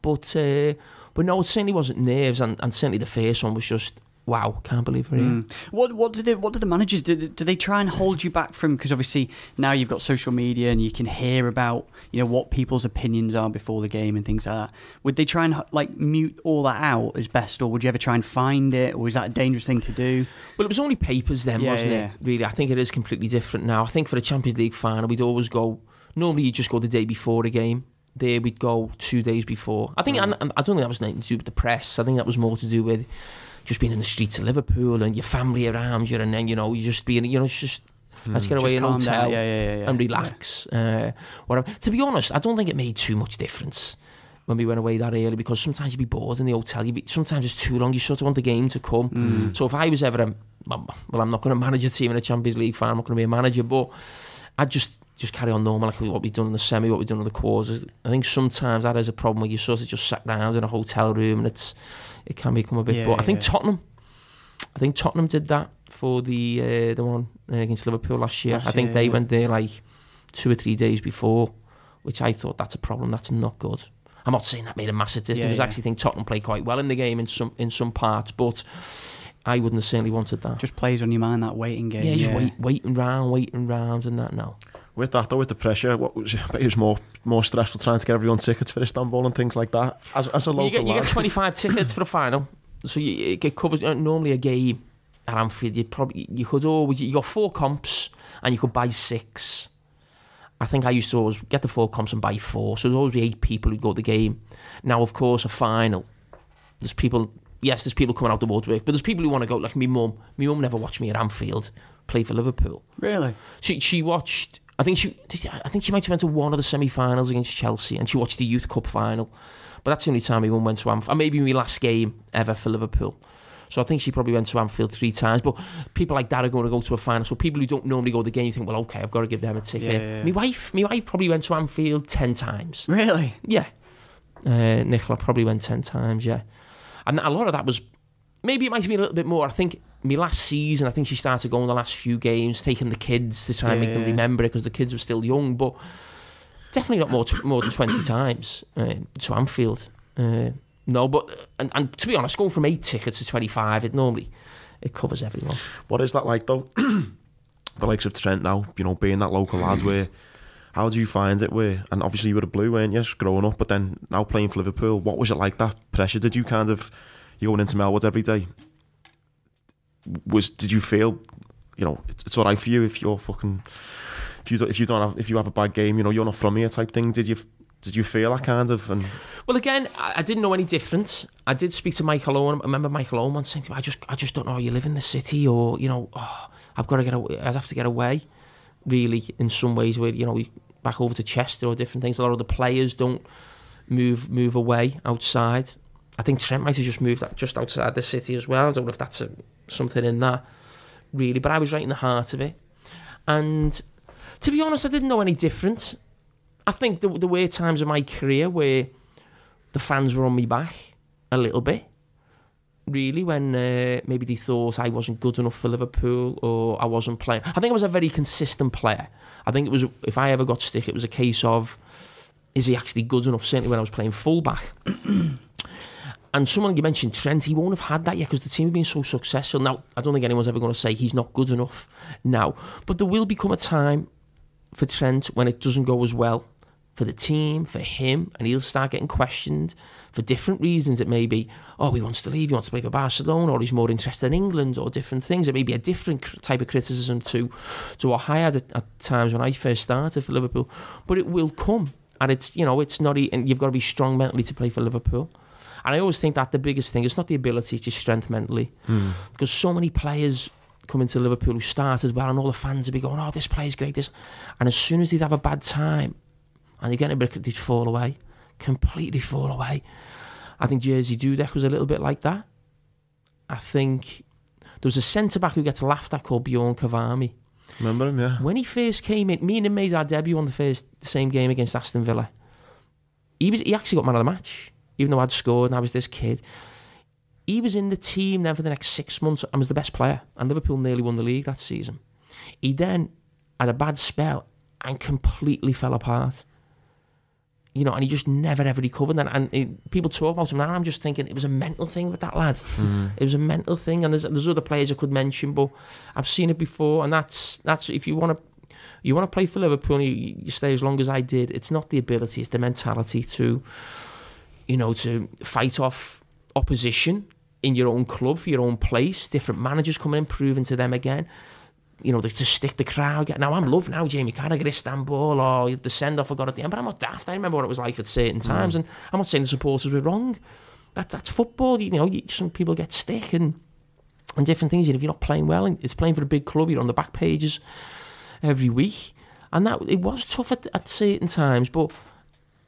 but uh, but no, it certainly wasn't nerves, and, and certainly the first one was just wow, can't believe we're here. Hmm. What what do they what do the managers do? Do they try and hold you back from? Because obviously now you've got social media and you can hear about you know what people's opinions are before the game and things like that. Would they try and like mute all that out as best, or would you ever try and find it, or is that a dangerous thing to do? Well, it was only papers then, Yeah, wasn't yeah. it? Really, I think it is completely different now. I think for the Champions League final, we'd always go. Normally, you just go the day before the game. There, we'd go two days before. I think, hmm. and, and I don't think that was nothing to do with the press. I think that was more to do with just being in the streets of Liverpool and your family around you, and then you know you just being, you know, it's just let's get away in a hotel Yeah, yeah, yeah, and relax. Uh, whatever. To be honest, I don't think it made too much difference when we went away that early because sometimes you'd be bored in the hotel. You'd be, sometimes it's too long. You sort of want the game to come. Mm. So if I was ever a well, I'm not going to manage a team in a Champions League final. I'm not going to be a manager, but I'd just just carry on normal like what we've done in the semi, what we've done in the quarters. I think sometimes that is a problem where you sort of just sat down in a hotel room and it's it can become a bit. Yeah, but I think yeah. Tottenham, I think Tottenham did that for the uh, the one against Liverpool last year. Last I think year, they yeah. went there like two or three days before, which I thought that's a problem. That's not good. I'm not saying that made a massive difference. Because. I actually think Tottenham played quite well in the game in some in some parts, but I wouldn't have certainly wanted that. Just plays on your mind that waiting game. yeah, just wait, waiting round, waiting round, and that. No, With that though, with the pressure, what was I bet it was more more stressful trying to get everyone tickets for Istanbul and things like that. As as a you local get you lad. get 25 tickets for the final, so you, you get covered. uh, Normally, a game at Anfield, you probably you could always you got four comps and you could buy six. I think I used to always get the four comps and buy four, so there'd always be eight people who'd go to the game. Now, of course, a final. There's people. Yes, there's people coming out the woodwork, but there's people who want to go. Like me mum. My mum never watched me at Anfield play for Liverpool. Really? She she watched. I think she. I think she might have went to one of the semi-finals against Chelsea, and she watched the Youth Cup final. But that's the only time mum went to Anfield. And maybe my last game ever for Liverpool. So I think she probably went to Anfield three times. But people like that are going to go to a final. So people who don't normally go to the game, you think, well, okay, I've got to give them a ticket. Yeah, yeah. My wife, my wife probably went to Anfield ten times. Really? Yeah. Uh, Nicola probably went 10 times, yeah. And a lot of that was, maybe it might have been a little bit more. I think me last season, I think she started going the last few games, taking the kids to try and Yeah, make them remember it because the kids were still young, but definitely not more, more than 20 times uh, to Anfield. Uh, no, but, and, and to be honest, going from 8 tickets to 25, it normally, it covers everyone. What is that like though? the likes of Trent now, you know, being that local lad where how do you find it where and obviously you were a blue, weren't you, growing up, but then now playing for Liverpool, what was it like that pressure? Did you kind of you going into Melwood every day was did you feel, you know, it's all right for you if you're fucking if you don't, if you don't have if you have a bad game, you know, you're not from here type thing. Did you did you feel that kind of and Well, again, I, I didn't know any different. I did speak to Michael Owen. I remember Michael Owen once saying to me, "I just, I just don't know how you live in the city, or you know, oh, I've got to get away. I'd have to get away." Really, in some ways, where you know, we back over to Chester or different things. A lot of the players don't move move away outside. I think Trent might have just moved just outside the city as well. I don't know if that's a, something in that, really. But I was right in the heart of it, and to be honest, I didn't know any different. I think the, the were times of my career where the fans were on me back a little bit. Really, when uh, maybe they thought I wasn't good enough for Liverpool or I wasn't playing. I think I was a very consistent player. I think it was if I ever got stick, it was a case of is he actually good enough? Certainly when I was playing fullback. And someone you mentioned Trent, he won't have had that yet because the team have been so successful. Now I don't think anyone's ever going to say he's not good enough now, but there will become a time for Trent when it doesn't go as well for the team, for him, and he'll start getting questioned for different reasons. It may be, oh, he wants to leave, he wants to play for Barcelona, or he's more interested in England, or different things. It may be a different type of criticism to, to what I had at, at times when I first started for Liverpool. But it will come, and it's you know it's not, and you've got to be strong mentally to play for Liverpool. And I always think that the biggest thing is not the ability, it's just strength mentally, mm. because so many players come into Liverpool who started well, and all the fans will be going, "Oh, this player's great." This, and as soon as they'd have a bad time, and they get a bit, they'd fall away, completely fall away. I think Jerzy Dudek was a little bit like that. I think there was a centre back who gets laughed at called Bjorn Kvarme. Remember him, yeah. When he first came in, me and him made our debut on the first the same game against Aston Villa. He was he actually got man of the match, even though I'd scored and I was this kid. He was in the team then for the next six months and was the best player. And Liverpool nearly won the league that season. He then had a bad spell and completely fell apart. You know, and he just never ever recovered. And, and it, people talk about him now. I'm just thinking it was a mental thing with that lad. Mm. It was a mental thing, and there's there's other players I could mention, but I've seen it before, and that's that's if you want to you want to play for Liverpool, and you, you stay as long as I did. It's not the ability; it's the mentality to, you know, to fight off opposition in your own club for your own place. Different managers coming in, proving to them again. You know, to, to stick the crowd. Now I'm loving now Jamie Carragher, Istanbul, or the send off I got at the end. But I'm not daft. I remember what it was like at certain times, mm. and I'm not saying the supporters were wrong. That that's football. You know, you, some people get stick and and different things. And if you're not playing well, and it's playing for a big club, you're on the back pages every week, and that it was tough at, at certain times, but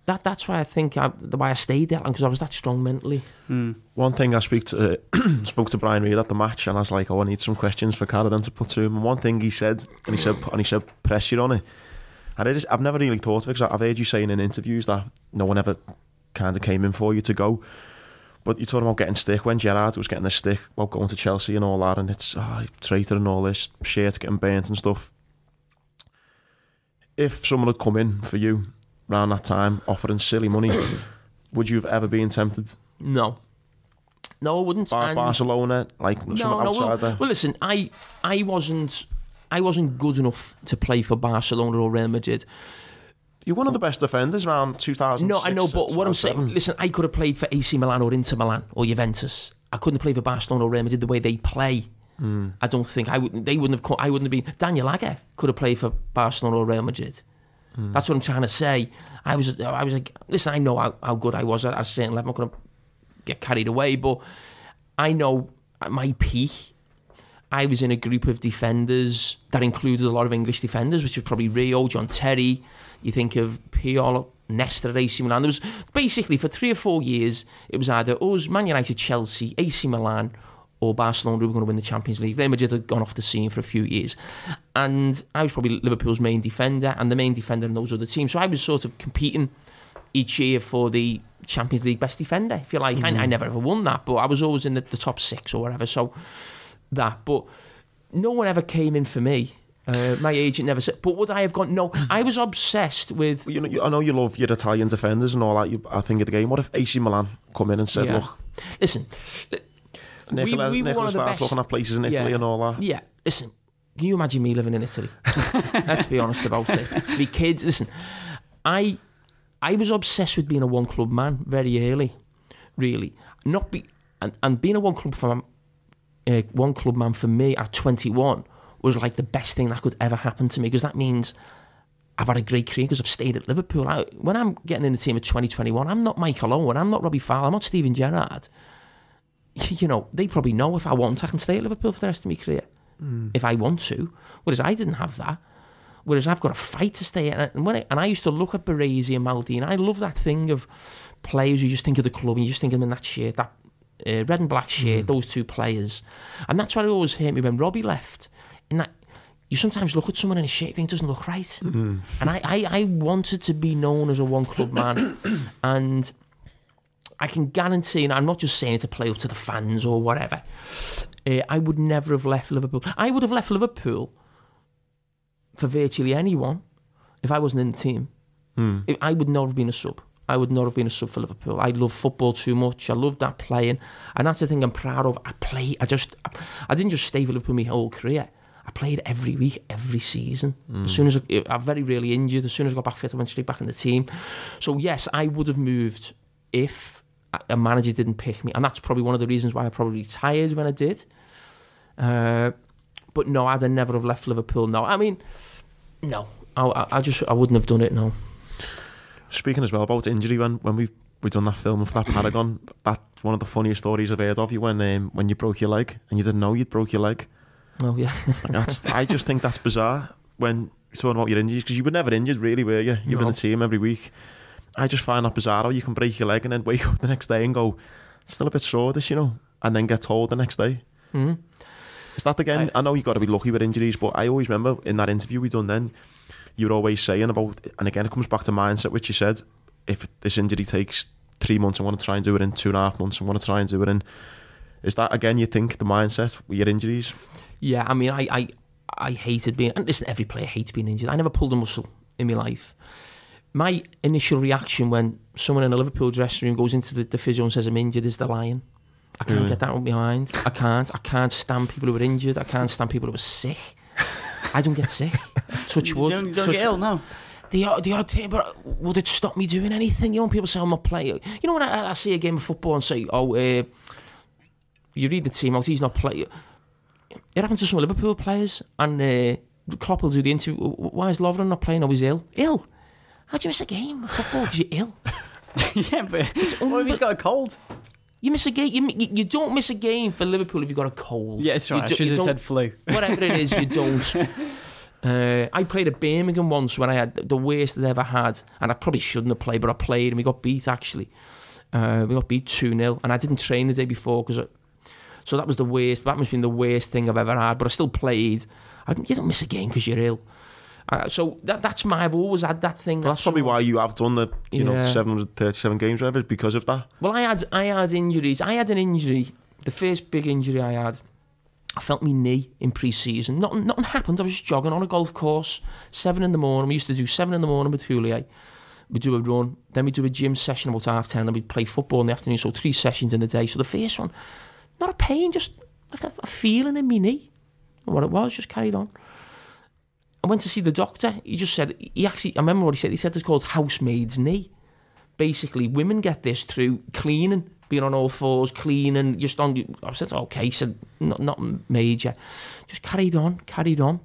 that that's why I think I, the why I stayed there because I was that strong mentally. Mm. One thing I speak to uh, spoke to Brian Reid at the match, and I was like, "Oh, I need some questions for Carradine to put to him." And one thing he said, and he said, and he said, pressure on it. And I just, I've never really thought of it because I've heard you saying in interviews that no one ever kind of came in for you to go. But you're talking about getting stick when Gerrard was getting the stick about going to Chelsea and all that, and it's oh, traitor and all this shirt getting burnt and stuff. If someone had come in for you around that time offering silly money, would you have ever been tempted? No. No, I wouldn't. Bar- And- Barcelona, like no, someone no, outside well, there. well, listen, I, I wasn't, I wasn't good enough to play for Barcelona or Real Madrid. You're one of the best defenders around 2000. No, I know, but what I'm saying, listen, I could have played for AC Milan or Inter Milan or Juventus. I couldn't have played for Barcelona or Real Madrid the way they play. Hmm. I don't think I would. They wouldn't have. I wouldn't have been. Daniel Agger could have played for Barcelona or Real Madrid. Hmm. That's what I'm trying to say. I was. I was like, listen. I know how, how good I was at a certain level. I'm not going to get carried away, but I know at my peak, I was in a group of defenders that included a lot of English defenders, which was probably Rio, John Terry. You think of Paolo, Nesta at AC Milan. There was basically for three or four years, it was either us, Man United, Chelsea, AC Milan, or Barcelona who were going to win the Champions League. Real Madrid had gone off the scene for a few years. And I was probably Liverpool's main defender and the main defender in those other teams. So I was sort of competing each year for the Champions League best defender, if you like. I, I never ever won that, but I was always in the, the top six or whatever. So that, but no one ever came in for me. Uh, my agent never said. But would I have gone? No, I was obsessed with. You know, you, I know you love your Italian defenders and all that. You, I think of the game. What if AC Milan come in and said, Yeah. "Look, Listen, Nicola, we were one Nicola of the starts best- looking at places in Italy Yeah. and all that." yeah. Listen, can you imagine me living in Italy? Let's be honest about it. The kids. Listen, I, I was obsessed with being a one club man very early, really. Not be and, and being a one club fan uh, one club man for me at 21 was like the best thing that could ever happen to me because that means I've had a great career because I've stayed at Liverpool. I, when I'm getting in the team of 2021, I'm not Michael Owen, I'm not Robbie Fowler, I'm not Steven Gerrard. You know, they probably know if I want, I can stay at Liverpool for the rest of my career hmm. if I want to. Whereas I didn't have that. Whereas I've got to fight to stay. And when I, and I used to look at Baresi and Maldini. And I love that thing of players who just think of the club and you just think of them in that shirt, that uh, red and black shirt, hmm. those two players. And that's why it always hurt me when Robbie left. In that you sometimes look at someone in a shirt and think it doesn't look right. Hmm. And I, I, I wanted to be known as a one club man. and I can guarantee, and I'm not just saying it to play up to the fans or whatever, uh, I would never have left Liverpool. I would have left Liverpool for virtually anyone if I wasn't in the team. If- I would not have been a sub. I would not have been a sub for Liverpool. I love football too much. I love that playing, and that's the thing I'm proud of. I play. I just, I didn't just stay for Liverpool my whole career. I played every week, every season. As soon as I, I very rarely injured. As soon as I got back fit, I went straight back in the team. So yes, I would have moved if a- manager didn't pick me, and that's probably one of the reasons why I probably retired when I did. Uh, but no, I'd have never have left Liverpool. No, I mean, no, I, I- just I wouldn't have done it. No. Speaking as well about injury, when when we we done that film for that Paragon, that's one of the funniest stories I've heard of you when um, when you broke your leg and you didn't know you'd broke your leg. Oh yeah. That's, I just think that's bizarre when you're talking about your injuries because you were never injured, really, were you? You were in the team every week. I just find that bizarre you can break your leg and then wake up the next day and go, still a bit sore, this, you know, and then get told the next day. Mhm. Is that again? I, know you've got to be lucky with injuries, but I always remember in that interview we done then, you were always saying about, and again, it comes back to mindset, which you said, if this injury takes three months, I want to try and do it in two and a half months, I want to try and do it in. Is that again, you think, the mindset with your injuries? Yeah, I mean, I, I, I hated being. And listen, every player hates being injured. I never pulled a muscle in my life. My initial reaction when someone in a Liverpool dressing room goes into the, the physio and says I'm injured is the lion. I can't Really? get that one behind. I can't. I can't stand people who are injured. I can't stand people who are sick. I don't get sick. Touch You wood. don't, you don't touch get ill, no. the odd, the odd thing, but would it stop me doing anything? You know, when people say I'm not playing. You know, when I, I see a game of football and say, "Oh, uh, you read the team out, he's not playing." It happened to some Liverpool players, and uh, Klopp will do the interview. Why is Lovren not playing? Oh, he's ill. Ill. How do you miss a game of football because you're ill? yeah, but what if he's got a cold? You miss a game. You, you don't miss a game for Liverpool if you've got a cold. Yeah, it's You right. I should have said flu. whatever it is, you don't. Uh, I played at Birmingham once when I had the worst I'd ever had, and I probably shouldn't have played, but I played and we got beat actually. Uh, we got beat 2 0, and I didn't train the day before because. So that was the worst. That must have been the worst thing I've ever had. But I still played. I, you don't miss a game because you're ill. Uh, so that, that's my. I've always had that thing. Well, that's probably why you have done the you know 737 games, whatever, because of that. Well, I had I had injuries. I had an injury. The first big injury I had, I felt my knee in pre-season. Nothing, nothing happened. I was just jogging on a golf course, seven in the morning. We used to do seven in the morning with Houllier. We do a run, then we do a gym session about half ten, then we play football in the afternoon. So three sessions in a day. So the first one, not a pain, just like a, a feeling in my knee. What it was, just carried on. I went to see the doctor. He just said he actually. I remember what he said. He said it's called housemaid's knee basically women get this through cleaning, being on all fours, cleaning, just on. I said, okay, so not, not major. Just carried on, carried on.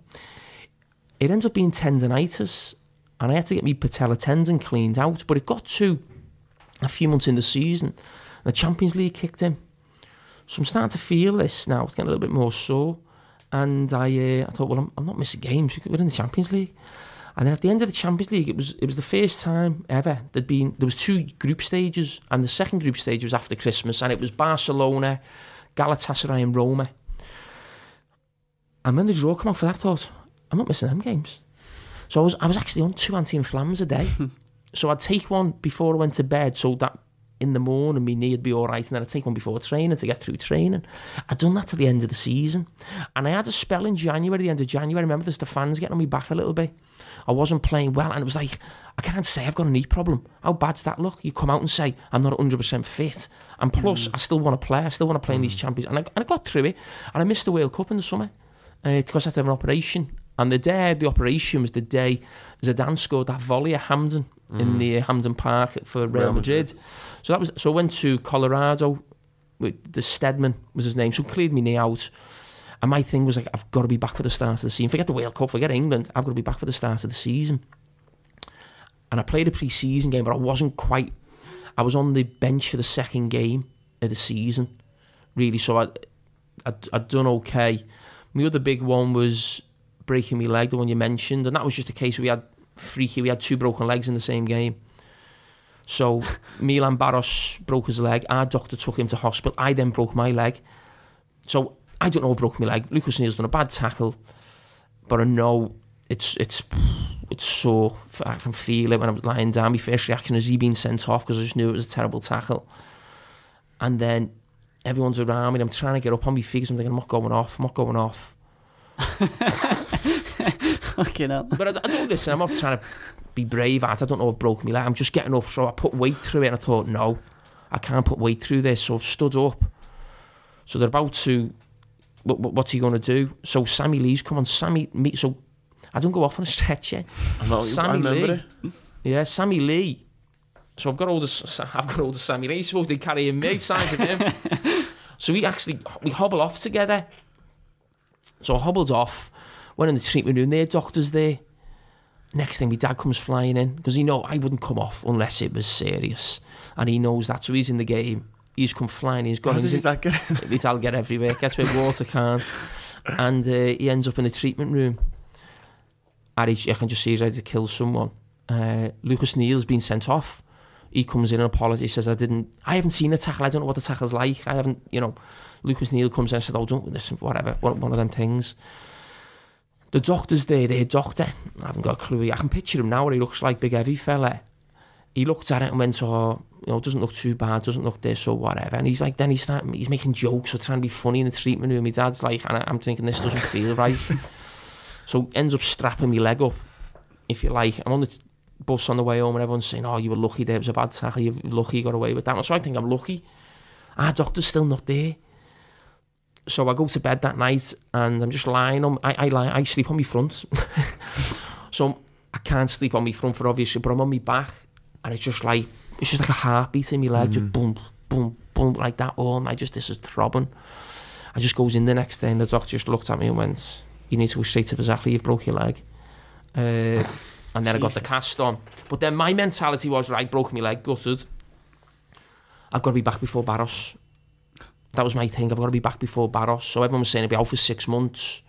It ends up being tendonitis, and I had to get my patella tendon cleaned out. But it got to a few months in the season, and the Champions League kicked in. So I'm starting to feel this now. It's getting a little bit more sore. And I, uh, I thought, well, I'm, I'm not missing games. We're in the Champions League. And then at the end of the Champions League, it was it was the first time ever there'd been there was two group stages, and the second group stage was after Christmas, and it was Barcelona, Galatasaray, and Roma. And when the draw came out for that, I thought I'm not missing them games. So I was I was actually on two anti-inflammatories a day. so I'd take one before I went to bed, so that in the morning my knee would be all right, and then I'd take one before training to get through training. I'd done that to the end of the season, and I had a spell in January, the end of January. I remember this, the fans getting on me back a little bit. I wasn't playing well, and it was like, I can't say I've got a knee problem. How bad's that look? You come out and say, I'm not 100% fit. And plus, I still want to play. I still want to play in these champions. And I, and I got through it, and I missed the World Cup in the summer uh, because I had to have an operation. And the day of the operation was the day Zidane scored that volley at Hampden in mm. the Hampden Park for Real, Real Madrid. Madrid. So that was so I went to Colorado with the Steadman was his name, so cleared me knee out. And my thing was like, I've got to be back for the start of the season. Forget the World Cup, forget England. I've got to be back for the start of the season. And I played a pre-season game, but I wasn't quite. I was on the bench for the second game of the season, really. So I, I'd, I'd done okay. My other big one was breaking my leg, the one you mentioned, and that was just a case we had freaky. We had two broken legs in the same game. So Milan Baroš broke his leg. Our doctor took him to hospital. I then broke my leg. So I don't know who broke my leg. Lucas Neill's done a bad tackle, but I know it's it's it's so I can feel it when I'm lying down. My first reaction is he being sent off because I just knew it was a terrible tackle. And then everyone's around me. I'm trying to get up on my feet. I'm thinking I'm not going off. I'm not going off. Fucking hell. But I, I don't listen. I'm not trying to be brave at. I don't know. I've broken my leg. I'm just getting up. So I put weight through it. And I thought, no, I can't put weight through this. So I've stood up. So they're about to. What, what, what's he going to do? So Sammy Lee's come on. Sammy, me. So I don't go off on a stretcher. I, know, I Sammy remember Lee. it. Yeah, Sammy Lee. So I've got all the I've got all the Sammy Lee. He's supposed to be carrying me, size of him. so we actually we hobble off together. So I hobbled off, went in the treatment room. There, doctors there. Next thing, my dad comes flying in because he know I wouldn't come off unless it was serious, and he knows that. So he's in the game. He's come flying. He's How gone. does He's that get? it's I'll get everywhere. Gets where water can't. And uh, he ends up in the treatment room. And he, I can just see he's ready to kill someone. Uh, Lucas Neill's been sent off. He comes in and apologises. Says I didn't. I haven't seen the tackle. I don't know what the tackle's like. I haven't. You know. Lucas Neill comes in and says, "Oh, don't listen. Whatever. One, one of them things." the doctor's there, their doctor. I haven't got a clue. I can picture him now he looks like big heavy fella. He looked at it and went, oh, you know, doesn't look too bad, doesn't look this or whatever. And he's like, then he's start, he's making jokes or trying to be funny in the treatment room. My dad's like, and I'm thinking this doesn't feel right. so ends up strapping me leg up, if you like. I'm on the bus on the way home and everyone's saying, oh, you were lucky there, it was a bad tackle, you're lucky you got away with that one. So I think I'm lucky. Our doctor's still not there. So I go to bed that night and I'm just lying on, I, I lie, I sleep on my front. so I can't sleep on my front for obviously, but I'm on my back and it's just like, it's just like a heartbeat in my leg, mm. just boom, boom, boom, like that all night, just this is throbbing. I just goes in the next day and the doctor just looked at me and went, you need to go straight to Vasakli, you've broke your leg. Uh, and then Jesus. I got the cast on. But then my mentality was, right, broke my leg, gutted. I've got to be back before Barros that was my thing. I've got to be back before Barros. So everyone was saying I'd be out for six months.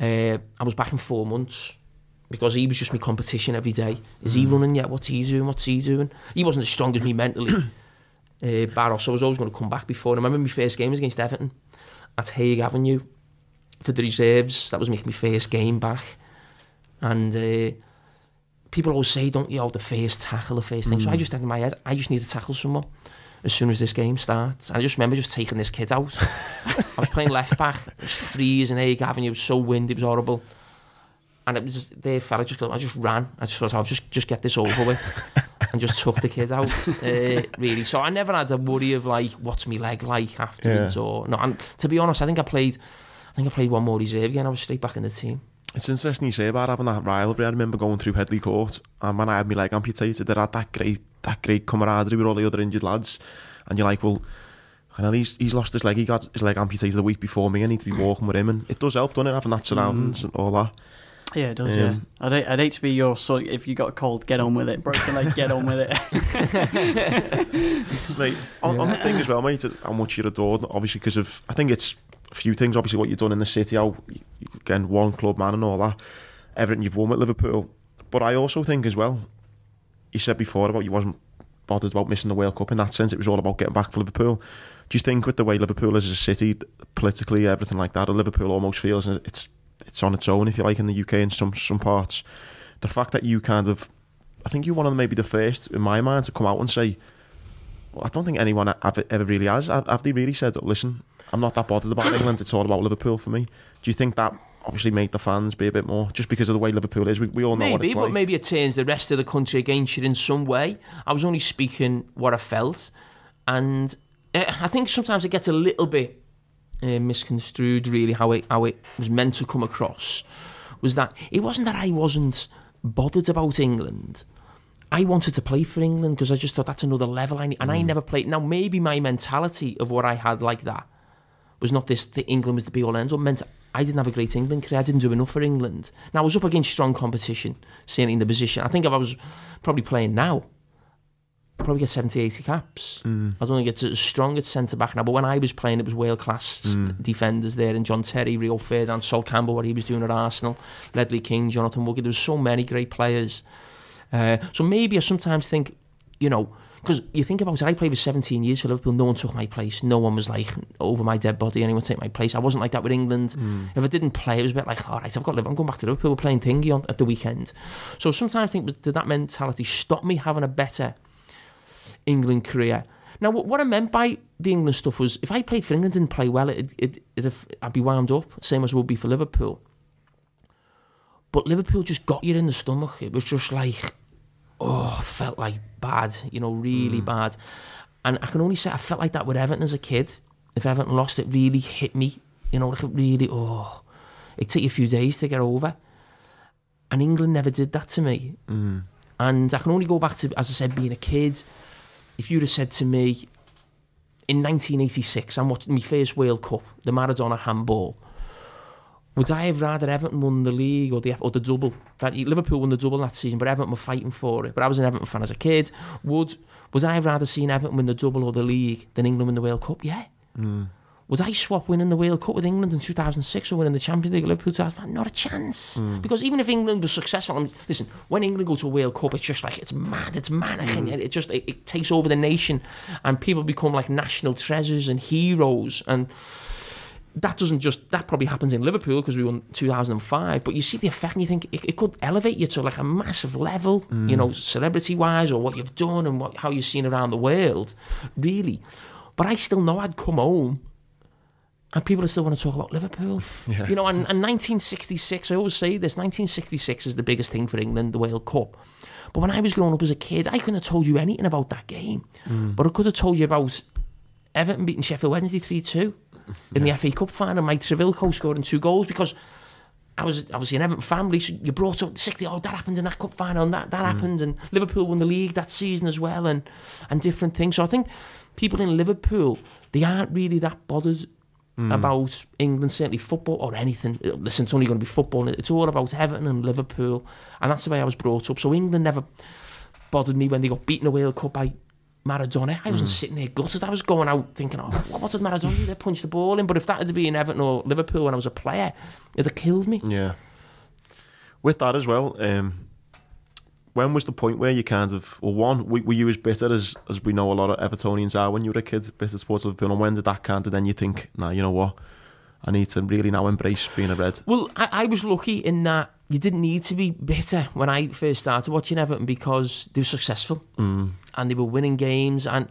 Uh, I was back in four months because he was just my competition every day. Is mm. he running yet? What's he doing? What's he doing? He wasn't as strong as me mentally. Eh, uh, Barros, so I was always going to come back before. And I remember my first game was against Everton at Hague Avenue for the reserves. That was making my first game back. And uh, people always say, don't you, know, the first tackle, the first thing. Mm. So I mm. just had in my head, I just need to tackle someone. As soon as this game starts. And I just remember just taking this kid out. I was playing left back, it was freezing, Haig Avenue, it was so windy, it was horrible. And it was just, there, fella, I just, got, I just ran. I just thought, I'll just, just get this over with. and just took the kid out, uh, really. So I never had a worry of like, what's my leg like afterwards, Yeah. or no. And to be honest, I think I played, I think I played one more reserve again. I was straight back in the team. It's interesting you say about having that rivalry. I remember going through Headley Court and when I had my leg amputated, they had that great, that great camaraderie with all the other injured lads. And you're like, well, I know he's, he's lost his leg. He got his leg amputated a week before me. I need to be walking with him. And it does help, doesn't it, having that surroundings and all that. Yeah, it does. yeah, Um, I'd, hate- I'd hate to be your sort. If you got a cold, get on with it. Broken leg, get on with it. Mate, on, on the thing as well, mate, how much you're adored, obviously, because of, I think it's few things, obviously, what you've done in the city, how, again, one club man and all that, everything you've won with Liverpool. But I also think as well, you said before about you wasn't bothered about missing the World Cup in that sense, it was all about getting back for Liverpool. Do you think with the way Liverpool is as a city, politically, everything like that, Liverpool almost feels it's it's on its own, if you like, in the UK in some some parts. The fact that you kind of, I think you're one of maybe the first, in my mind, to come out and say, well, I don't think anyone ever, ever really has. Have, have they really said, listen, I'm not that bothered about England, it's all about Liverpool for me? Do you think that obviously made the fans be a bit more, just because of the way Liverpool is? We, we all know what Maybe, it's but like. maybe it turns the rest of the country against you in some way. I was only speaking what I felt, and uh, I think sometimes it gets a little bit uh, misconstrued. Really, how it how it was meant to come across was that it wasn't that I wasn't bothered about England. I wanted to play for England because I just thought that's another level I need. And I never played. Now, maybe my mentality of what I had like that was not this, that England was the be all end all. Meant I didn't have a great England career. I didn't do enough for England. Now, I was up against strong competition, certainly in the position. I think if I was probably playing now, I'd probably get 70, 80 caps. Mm. I don't think it's as strong at centre back now. But when I was playing, it was world class Mm. defenders there, and John Terry, Rio Ferdinand, Sol Campbell, what he was doing at Arsenal, Ledley King, Jonathan Woodgate. There was so many great players. Uh, so maybe I sometimes think, you know, because you think about it, I played for 17 years for Liverpool. No one took my place. No one was like over my dead body. Anyone take my place? I wasn't like that with England. Mm. If I didn't play, it was a bit like, all right, I've got to live. I'm going back to Liverpool. We're playing thingy on at the weekend. So sometimes I think did that mentality stop me having a better England career? Now, what what I meant by the England stuff was if I played for England and didn't play well, it, it, it, I'd be wound up, same as it would be for Liverpool. But Liverpool just got you in the stomach. It was just like, oh, felt like bad, you know, really bad. And I can only say I felt like that with Everton as a kid. If Everton lost, it really hit me, you know, like it really, oh, it took you a few days to get over. And England never did that to me. Mm. And I can only go back to, as I said, being a kid. If you'd have said to me in 1986, I'm watching my first World Cup, the Maradona handball, would I have rather Everton won the league or the or the double? That Liverpool won the double that season, but Everton were fighting for it. But I was an Everton fan as a kid. Would was I have rather seen Everton win the double or the league than England win the World Cup? Yeah. Hmm. Would I swap winning the World Cup with England in 2006 or winning the Champions League Liverpool 2005? Not a chance. Hmm. Because even if England was successful, I mean, listen, when England go to a World Cup, it's just like, it's mad, it's manic, hmm. and it just, it, it takes over the nation, and people become like national treasures and heroes, and that doesn't just, that probably happens in Liverpool because we won 2005, but you see the effect and you think it, it could elevate you to like a massive level, you know, mm. celebrity-wise, or what you've done and what, how you're seen around the world, really. But I still know I'd come home and people still want to talk about Liverpool. Yeah. You know, and, and 1966, I always say this 1966 is the biggest thing for England, the World Cup. But when I was growing up as a kid, I couldn't have told you anything about that game. Mm. But I could have told you about Everton beating Sheffield Wednesday 3 2 in the FA Cup final, Mike Trebilcock scoring two goals because I was obviously an Everton family. So you brought up 60, oh, that happened in that cup final, and that, that mm. happened, and Liverpool won the league that season as well, and, and different things. So I think people in Liverpool, they aren't really that bothered mm. about England, certainly football or anything. Uh, listen, it's only going to be football. It's all about Everton and Liverpool, and that's the way I was brought up. So England never bothered me when they got beaten a World Cup by Maradona. I wasn't sitting there gutted. I was going out thinking, oh, what did Maradona do? They punched the ball in. But if that had been Everton or Liverpool when I was a player, it'd have killed me. Yeah. With that as well, um, when was the point where you kind of, well, one, were, were you as bitter as, as we know a lot of Evertonians are when you were a kid, bitter towards Liverpool, and when did that kind of then you think, nah, you know what, I need to really now embrace being a Red? Well, I, I was lucky in that you didn't need to be bitter when I first started watching Everton because they were successful Mm. and they were winning games. And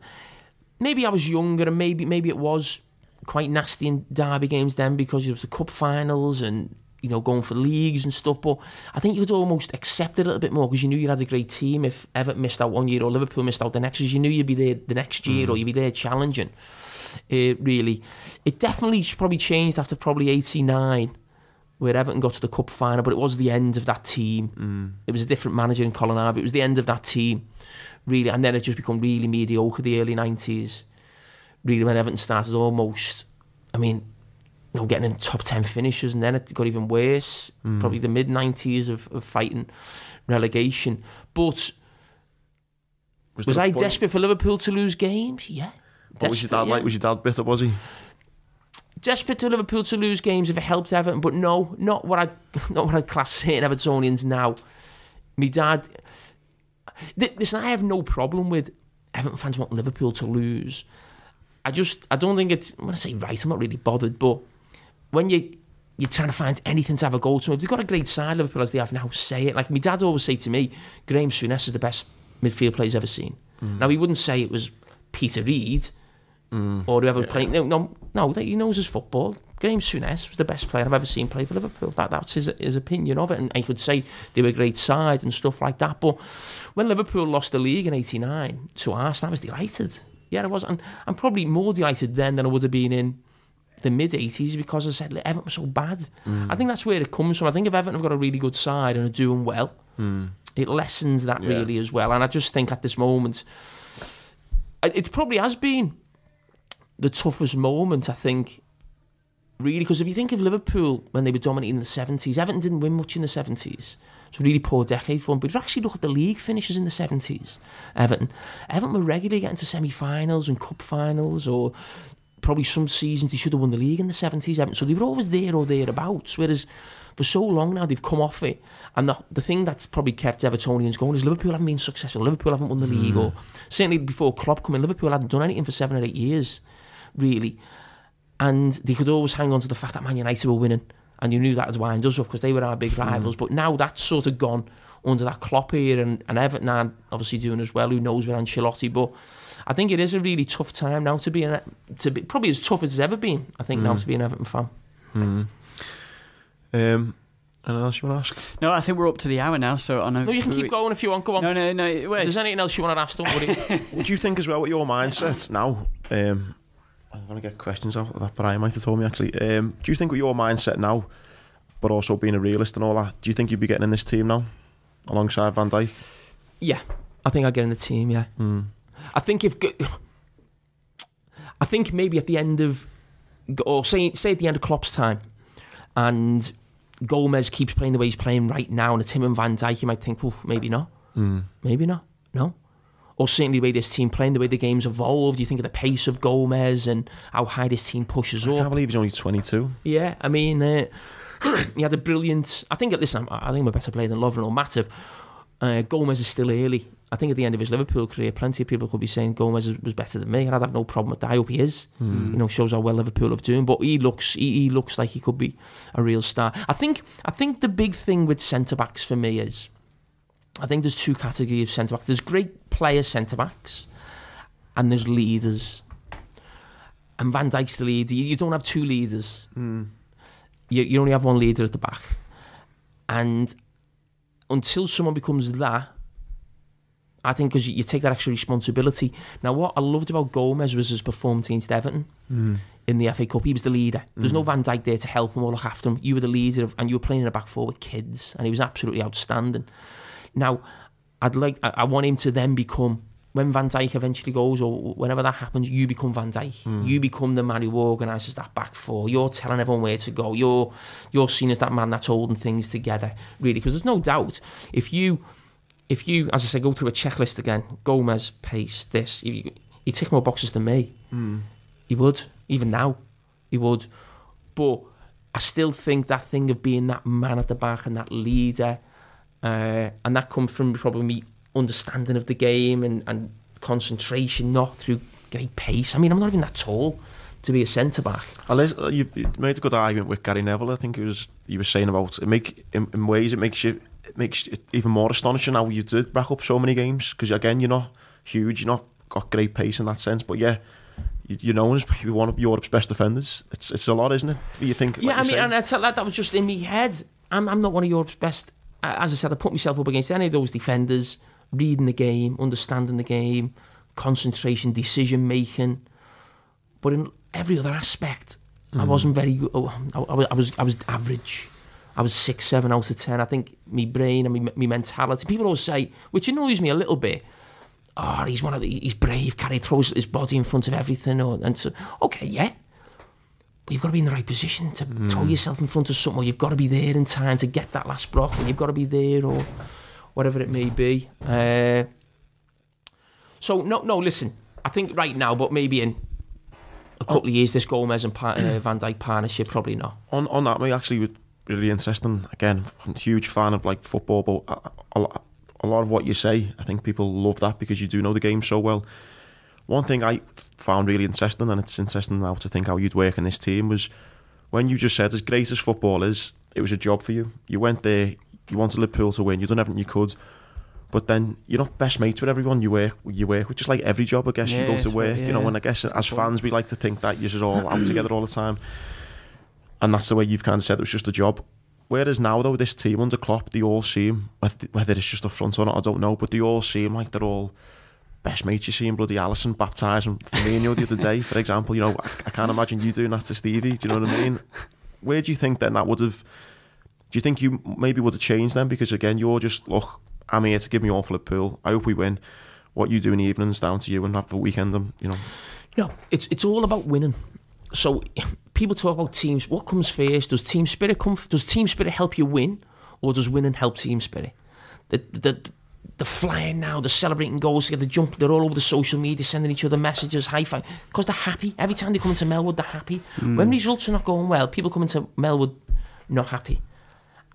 maybe I was younger and maybe maybe it was quite nasty in derby games then because it was the cup finals and you know going for leagues and stuff. But I think you could almost accept it a little bit more because you knew you had a great team. If Everton missed out one year or Liverpool missed out the next, because you knew you'd be there the next year or you'd be there challenging. Uh, really, it definitely probably changed after probably '89 where Everton got to the cup final, but it was the end of that team. It was a different manager in Colin Harvey. It was the end of that team, really, and then it just become really mediocre. The early nineties, really, when Everton started almost, I mean, you know, getting in top ten finishes, and then it got even worse. Probably the mid nineties of, of fighting relegation. But was a I point- desperate for Liverpool to lose games? Yeah. What was your dad yeah like? Was your dad bitter, was he? desperate to Liverpool to lose games if it helped Everton, but no, not what I not what I class certain Evertonians now. Me dad, listen, I have no problem with Everton fans want Liverpool to lose. I just I don't think it's I'm gonna say right. I'm not really bothered, but when you you're trying to find anything to have a go to, if they've got a great side, Liverpool as they have now, say it. Like my dad always say to me, Graeme Souness is the best midfield player he's ever seen. Mm. Now he wouldn't say it was Peter Reid Mm. or whoever playing. No, no, no, he knows his football. Graeme Souness was the best player I've ever seen play for Liverpool. That, that's his, his opinion of it. And he could say they were a great side and stuff like that. But when Liverpool lost the league in 89 to Arsenal, I was delighted. Yeah, I was. And I'm probably more delighted then than I would have been in the mid 80s because I said, "Look, Everton was so bad. Mm. I think that's where it comes from. I think if Everton have got a really good side and are doing well, mm. It lessens that Yeah. really as well. And I just think at this moment, it probably has been the toughest moment, I think, really, because if you think of Liverpool when they were dominating in the 70s, Everton didn't win much in the 70s. It's a really poor decade for them. But if you actually look at the league finishes in the 70s, Everton, Everton were regularly getting to semi finals and cup finals, or probably some seasons they should have won the league in the 70s. Everton. So they were always there or thereabouts. Whereas for so long now they've come off it. And the, the thing that's probably kept Evertonians going is Liverpool haven't been successful. Liverpool haven't won the league, mm. or certainly before Klopp come in, Liverpool hadn't done anything for seven or eight years, really. And they could always hang on to the fact that Man United were winning. And you knew that would wind us up because they were our big rivals. But now that's sort of gone under that Klopp here and, and Everton are obviously doing as well. Who knows with Ancelotti? But I think it is a really tough time now to be an, to be probably as tough as it's ever been. I think now to be an Everton fan. Um, anything else you want to ask? No, I think we're up to the hour now. So on a, No, you can keep going if you want. Go on. No, no, no. If Wait. there's anything else you want to ask, don't worry. Would you think as well with your mindset now? Um, I'm going to get questions off of that, Brian might have told me actually. Um, do you think with your mindset now, but also being a realist and all that, do you think you'd be getting in this team now alongside Van Dijk? yeah, I think I'll get in the team. Yeah, Hmm. I think if I think maybe at the end of or say say at the end of Klopp's time, and Gomez keeps playing the way he's playing right now, and it's him and Van Dijk, you might think, well, maybe not, Hmm. maybe not, no. Or certainly the way this team playing, the way the game's evolved. You think of the pace of Gomez and how high this team pushes I up. can't believe he's only 22. Yeah, I mean, uh, he had a brilliant. I think, listen, I I think I'm a better player than Lovren or Matip. Uh, Gomez is still early. I think at the end of his Liverpool career, plenty of people could be saying Gomez was better than me, and I'd have no problem with that. I hope he is. You know, shows how well Liverpool have doing. But he looks, he, he looks like he could be a real star. I think, I think the big thing with centre backs for me is, I think there's two categories of centre backs. There's great player centre backs, and there's leaders. And Van Dijk's the leader. You, you don't have two leaders hmm. you, you only have one leader at the back. And until someone becomes that, I think because you, you take that extra responsibility. Now, what I loved about Gomez was his performance against Everton hmm. in the FA Cup. He was the leader. There's no hmm. Van Dijk there to help him or look after him. You were the leader, of, and you were playing in a back four with kids, and he was absolutely outstanding. Now, I'd like, I, I want him to then become. When Van Dijk eventually goes, or whenever that happens, you become Van Dijk. Hmm. You become the man who organises that back four. You're telling everyone where to go. You're you're seen as that man that's holding things together, really. Because there's no doubt if you if you, as I say, go through a checklist again, Gomez, pace, this, you, you tick more boxes than me. Hmm. He would, even now, he would. But I still think that thing of being that man at the back and that leader, uh, and that comes from probably me understanding of the game and, and concentration, not through great pace. I mean, I'm not even that tall to be a centre back. Unless, uh, you made a good argument with Gary Neville. I think it was you were saying about it make in, in ways it makes you it makes it even more astonishing how you did rack up so many games because again you're not huge, you're not got great pace in that sense, but yeah. you- You're known as you're one of Europe's best defenders. It's it's a lot, isn't it? You think? Yeah, like I mean, say. and I tell that that was just in my head. I'm, I'm not one of Europe's best. As I said, I put myself up against any of those defenders, reading the game, understanding the game, concentration, decision making. But in every other aspect, I mm. wasn't very good. oh, I, I, was, I was average. I was six, seven out of ten. I think me brain and me, me mentality. People always say, which annoys me a little bit. Oh, he's one of the, he's brave. Carra throws his body in front of everything. Or, and so, okay, yeah, but you've got to be in the right position to throw yourself in front of something, or you've got to be there in time to get that last block, and you've got to be there, or whatever it may be. Uh, so no, no, listen. I think right now, but maybe in a couple of years, this Gomez and pa- uh, Van Dijk partnership probably not. on on that, me actually was really interesting. Again, I'm a huge fan of like football, but a, a, a lot of what you say, I think people love that because you do know the game so well. One thing I found really interesting, and it's interesting now to think how you'd work in this team, was when you just said, as great as football is, it was a job for you. You went there, you wanted Liverpool to win, you've done everything you could. But then you're not best mates with everyone you work you work with. Just like every job, I guess you go to work, you know. yeah. And I guess as fans, we like to think that you're all out together all the time and that's the way you've kind of said it was just a job. Whereas now, though, this team under Klopp, they all seem, whether whether it's just a front or not, I don't know, but they all seem like they're all best mates. You see in bloody Alisson baptising Firmino the other day, for example. You know, I, I can't imagine you doing that to Stevie. Do you know what I mean? Where do you think then that would have? Do you think you maybe would have changed then? Because again, you're just look. I'm here to give me all for Liverpool. I hope we win. What you do in the evenings down to you, and have the weekend. And you know, No, it's it's all about winning. So people talk about teams. What comes first? Does team spirit come? Does team spirit help you win, or does winning help team spirit? The the the flying now, the celebrating goals, the jump. They're all over the social media, sending each other messages, high five, because they're happy. Every time they come into Melwood, they're happy. When hmm. results are not going well, people come into Melwood not happy.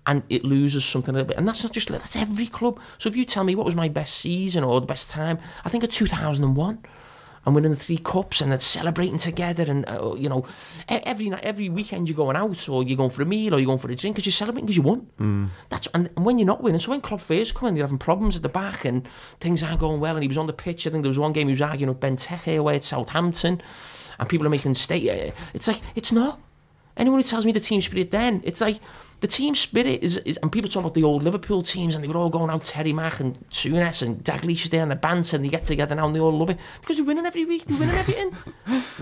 And it loses something a little bit, and that's not just that's every club. So if you tell me what was my best season or the best time, I think of two thousand and winning the three cups and then celebrating together and uh, you know every night every weekend you're going out or you're going for a meal or you're going for a drink because you're celebrating because you won. That's and, and when you're not winning so when Klopp first come in you're having problems at the back and things aren't going well and he was on the pitch. I think there was one game he was arguing with Benteke away at Southampton and people are making state uh, it's like it's not. Anyone who tells me the team spirit then it's like the team spirit is, is, and people talk about the old Liverpool teams and they were all going out, Terry Mack and Souness and Dalglish is there and the bands and they get together now and they all love it because they're winning every week, they're winning everything.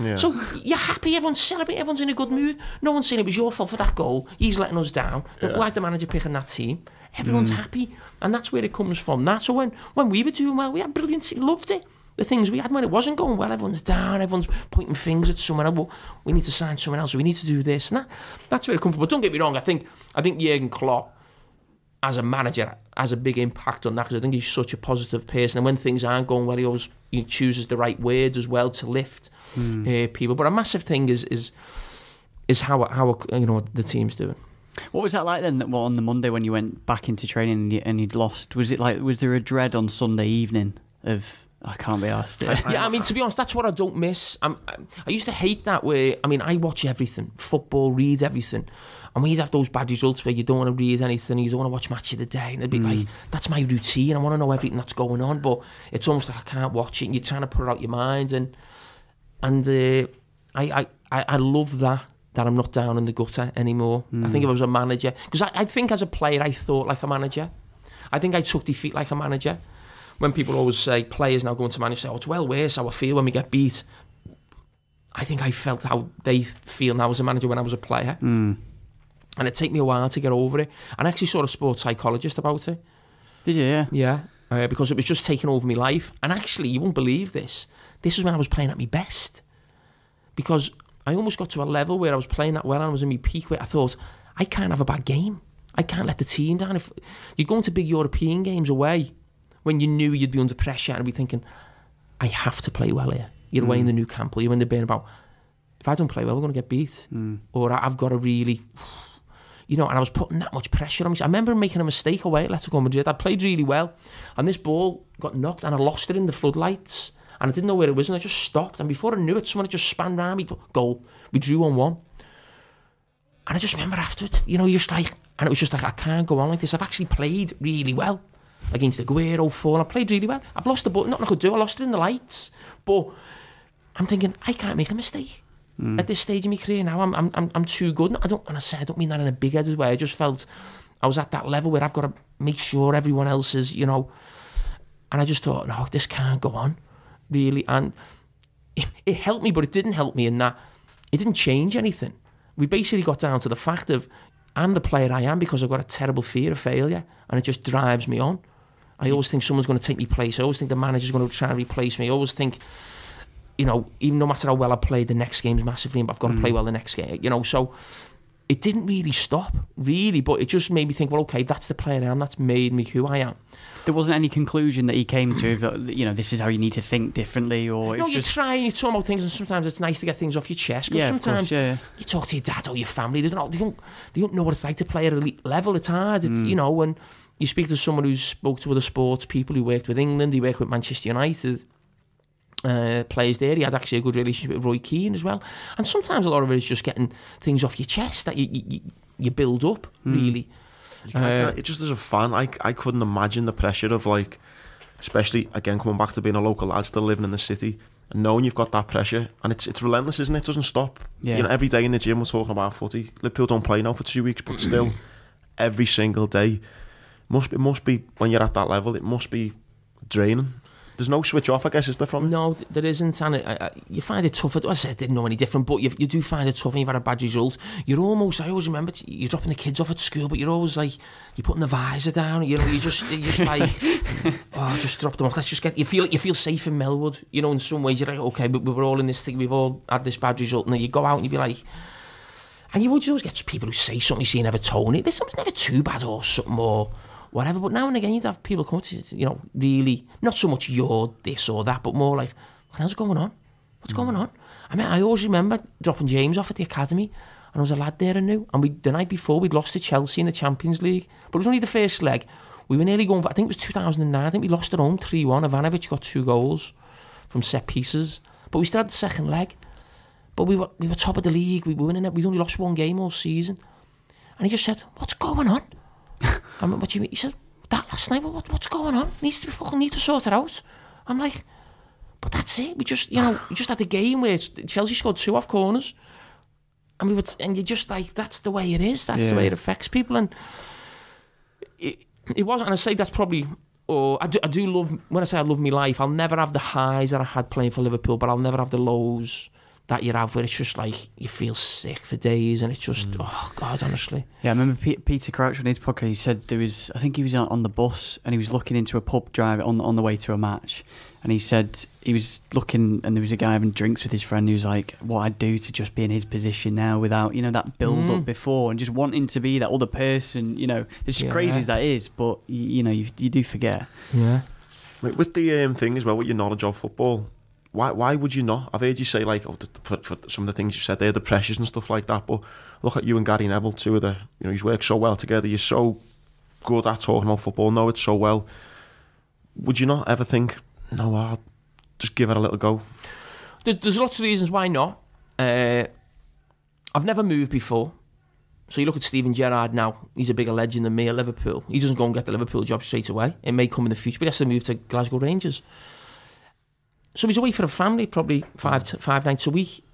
yeah. So you're happy, everyone's celebrating, everyone's in a good mood. No one's saying it was your fault for that goal, he's letting us down. Yeah. Why's the manager picking that team? Everyone's mm. happy and that's where it comes from. That's so when, when we were doing well, we had brilliant, loved it. The things we had when it wasn't going well, everyone's down, everyone's pointing fingers at someone else. Well, we need to sign someone else. We need to do this, and that, that's where it comes from. But don't get me wrong. I think I think Jurgen Klopp, as a manager, has a big impact on that because I think he's such a positive person. And when things aren't going well, he always he chooses the right words as well to lift uh, people. But a massive thing is is is how how you know the team's doing. What was that like then? That well, on the Monday when you went back into training and, you, and you'd lost, was it like was there a dread on Sunday evening of I can't be asked? yeah, I mean, to be honest, that's what I don't miss. I'm, I, I used to hate that where, I mean, I watch everything, football, read everything. And we'd have those bad results where you don't want to read anything, you don't want to watch match of the day. And it'd be like, that's my routine. I want to know everything that's going on. But it's almost like I can't watch it. And you're trying to put it out your mind. And and uh, I, I, I love that, that I'm not down in the gutter anymore. I think if I was a manager, because I, I think as a player, I thought like a manager. I think I took defeat like a manager when people always say players now going to manage say, oh, it's well worse how I feel when we get beat. I think I felt how they feel now as a manager when I was a player. Mm. And it took me a while to get over it. And I actually saw a sports psychologist about it. Did you? Yeah. Yeah. Uh, because it was just taking over my life. And actually, you won't believe this. This is when I was playing at my best. Because I almost got to a level where I was playing that well and I was in my peak where I thought, I can't have a bad game. I can't let the team down. If you're going to big European games away, when you knew you'd be under pressure and be thinking, I have to play well here. You're away in the mm. Nou Camp, or you're in the Bernabéu, if I don't play well, we're going to get beat. Mm. Or I've got to really, you know, and I was putting that much pressure on me. I remember making a mistake away at Atletico Madrid. I played really well, and this ball got knocked, and I lost it in the floodlights. And I didn't know where it was, and I just stopped. And before I knew it, someone had just spun round me, goal. We drew on one. And I just remember afterwards, you know, you're just like, and it was just like, I can't go on like this. I've actually played really well against Aguero, Forlán. I played really well. I've lost the ball. Nothing I could do. I lost it in the lights. But I'm thinking, I can't make a mistake. Hmm. At this stage in my career now, I'm, I'm, I'm, I'm too good. I don't, and I say, I don't mean that in a big headed way. I just felt I was at that level where I've got to make sure everyone else is, you know. And I just thought, no, this can't go on, really. And it, it helped me, but it didn't help me in that it didn't change anything. We basically got down to the fact of I'm the player I am because I've got a terrible fear of failure and it just drives me on. I always think someone's going to take me place. I always think the manager's going to try and replace me. I always think, you know, even no matter how well I play, the next game's massively, but I've got to play mm. well the next game. You know, so it didn't really stop, really, but it just made me think, well, okay, that's the player I am. That's made me who I am. There wasn't any conclusion that he came to. That, you know, this is how you need to think differently, or No, you just, try and you talk about things, and sometimes it's nice to get things off your chest. But yeah, of sometimes course, yeah. you talk to your dad or your family, they don't, they don't, they don't know what it's like to play at elite level. It's hard, it's, mm. you know, when you speak to someone who's spoke to other sports people who worked with England, he worked with Manchester United. Uh, players there. He had actually a good relationship with Roy Keane as well. And sometimes a lot of it is just getting things off your chest that you you, you build up really. You can't- I can't- it just as a fan, I, I couldn't imagine the pressure of like, especially again coming back to being a local lad, still living in the city, and knowing you've got that pressure, and it's it's relentless, isn't it? It doesn't stop. Yeah. You know, every day in the gym we're talking about footy. Liverpool don't play now for two weeks, but still, every single day must be must be when you're at that level, it must be draining. there's no switch off, I guess, is there from? No, there isn't, and it, I, you find it tough. I said I didn't know any different, but you, you do find it tough. And you've had a bad result. You're almost. I always remember you're dropping the kids off at school, but you're always like you're putting the visor down. You know, you just you just like oh, just drop them off. Let's just get. You feel you feel safe in Melwood. You know, in some ways you're like okay, but we were all in this thing. We've all had this bad result, and then you go out and you be like. And you would always get people who say something, you see, never Tony. This something's never too bad or something or whatever. But now and again, you'd have people come to you, you know, really, not so much you're this or that, but more like, what else going on? What's going on? I mean, I always remember dropping James off at the academy, and there was a lad there I knew. And we, the night before, we'd lost to Chelsea in the Champions League, but it was only the first leg. We were nearly going, I think it was 2009, I think we lost at home 3 1. Ivanovic got two goals from set pieces, but we still had the second leg. But we were we were top of the league. We were winning it. We'd only lost one game all season. And he just said, "What's going on?" I went, "What do you mean?" He said, "That last night. What, what's going on? Needs to be fucking need to sort it out." I'm like, "But that's it. We just you know we just had a game where Chelsea scored two off corners, and we would and you just like that's the way it is. That's the way it affects people." And it, it was, and I say that's probably. Or I do, I do love when I say I love my life. I'll never have the highs that I had playing for Liverpool, but I'll never have the lows that you have where it's just like you feel sick for days and it's just oh god honestly Yeah, I remember Pe- Peter Crouch on his podcast. He said there was, I think he was on on the bus and he was looking into a pub drive on on the way to a match, and he said he was looking and there was a guy having drinks with his friend. He was like, "What I'd do to just be in his position now without you know that build Mm. up before and just wanting to be that other person." You know, as Yeah. crazy as that is, but you, you know, you, you do forget. yeah With with the um, thing as well, with your knowledge of football, why why would you not? I've heard you say like oh, for, for some of the things you said there, the pressures and stuff like that. But look at you and Gary Neville, two of the you know, you work so well together. You're so good at talking about football, know it so well. Would you not ever think, no, I'll just give it a little go? There's lots of reasons why not uh, I've never moved before so you look at Steven Gerrard now he's a bigger legend than me at Liverpool he doesn't go and get the Liverpool job straight away it may come in the future but he has to move to Glasgow Rangers so he's away for a family probably five five nights a week.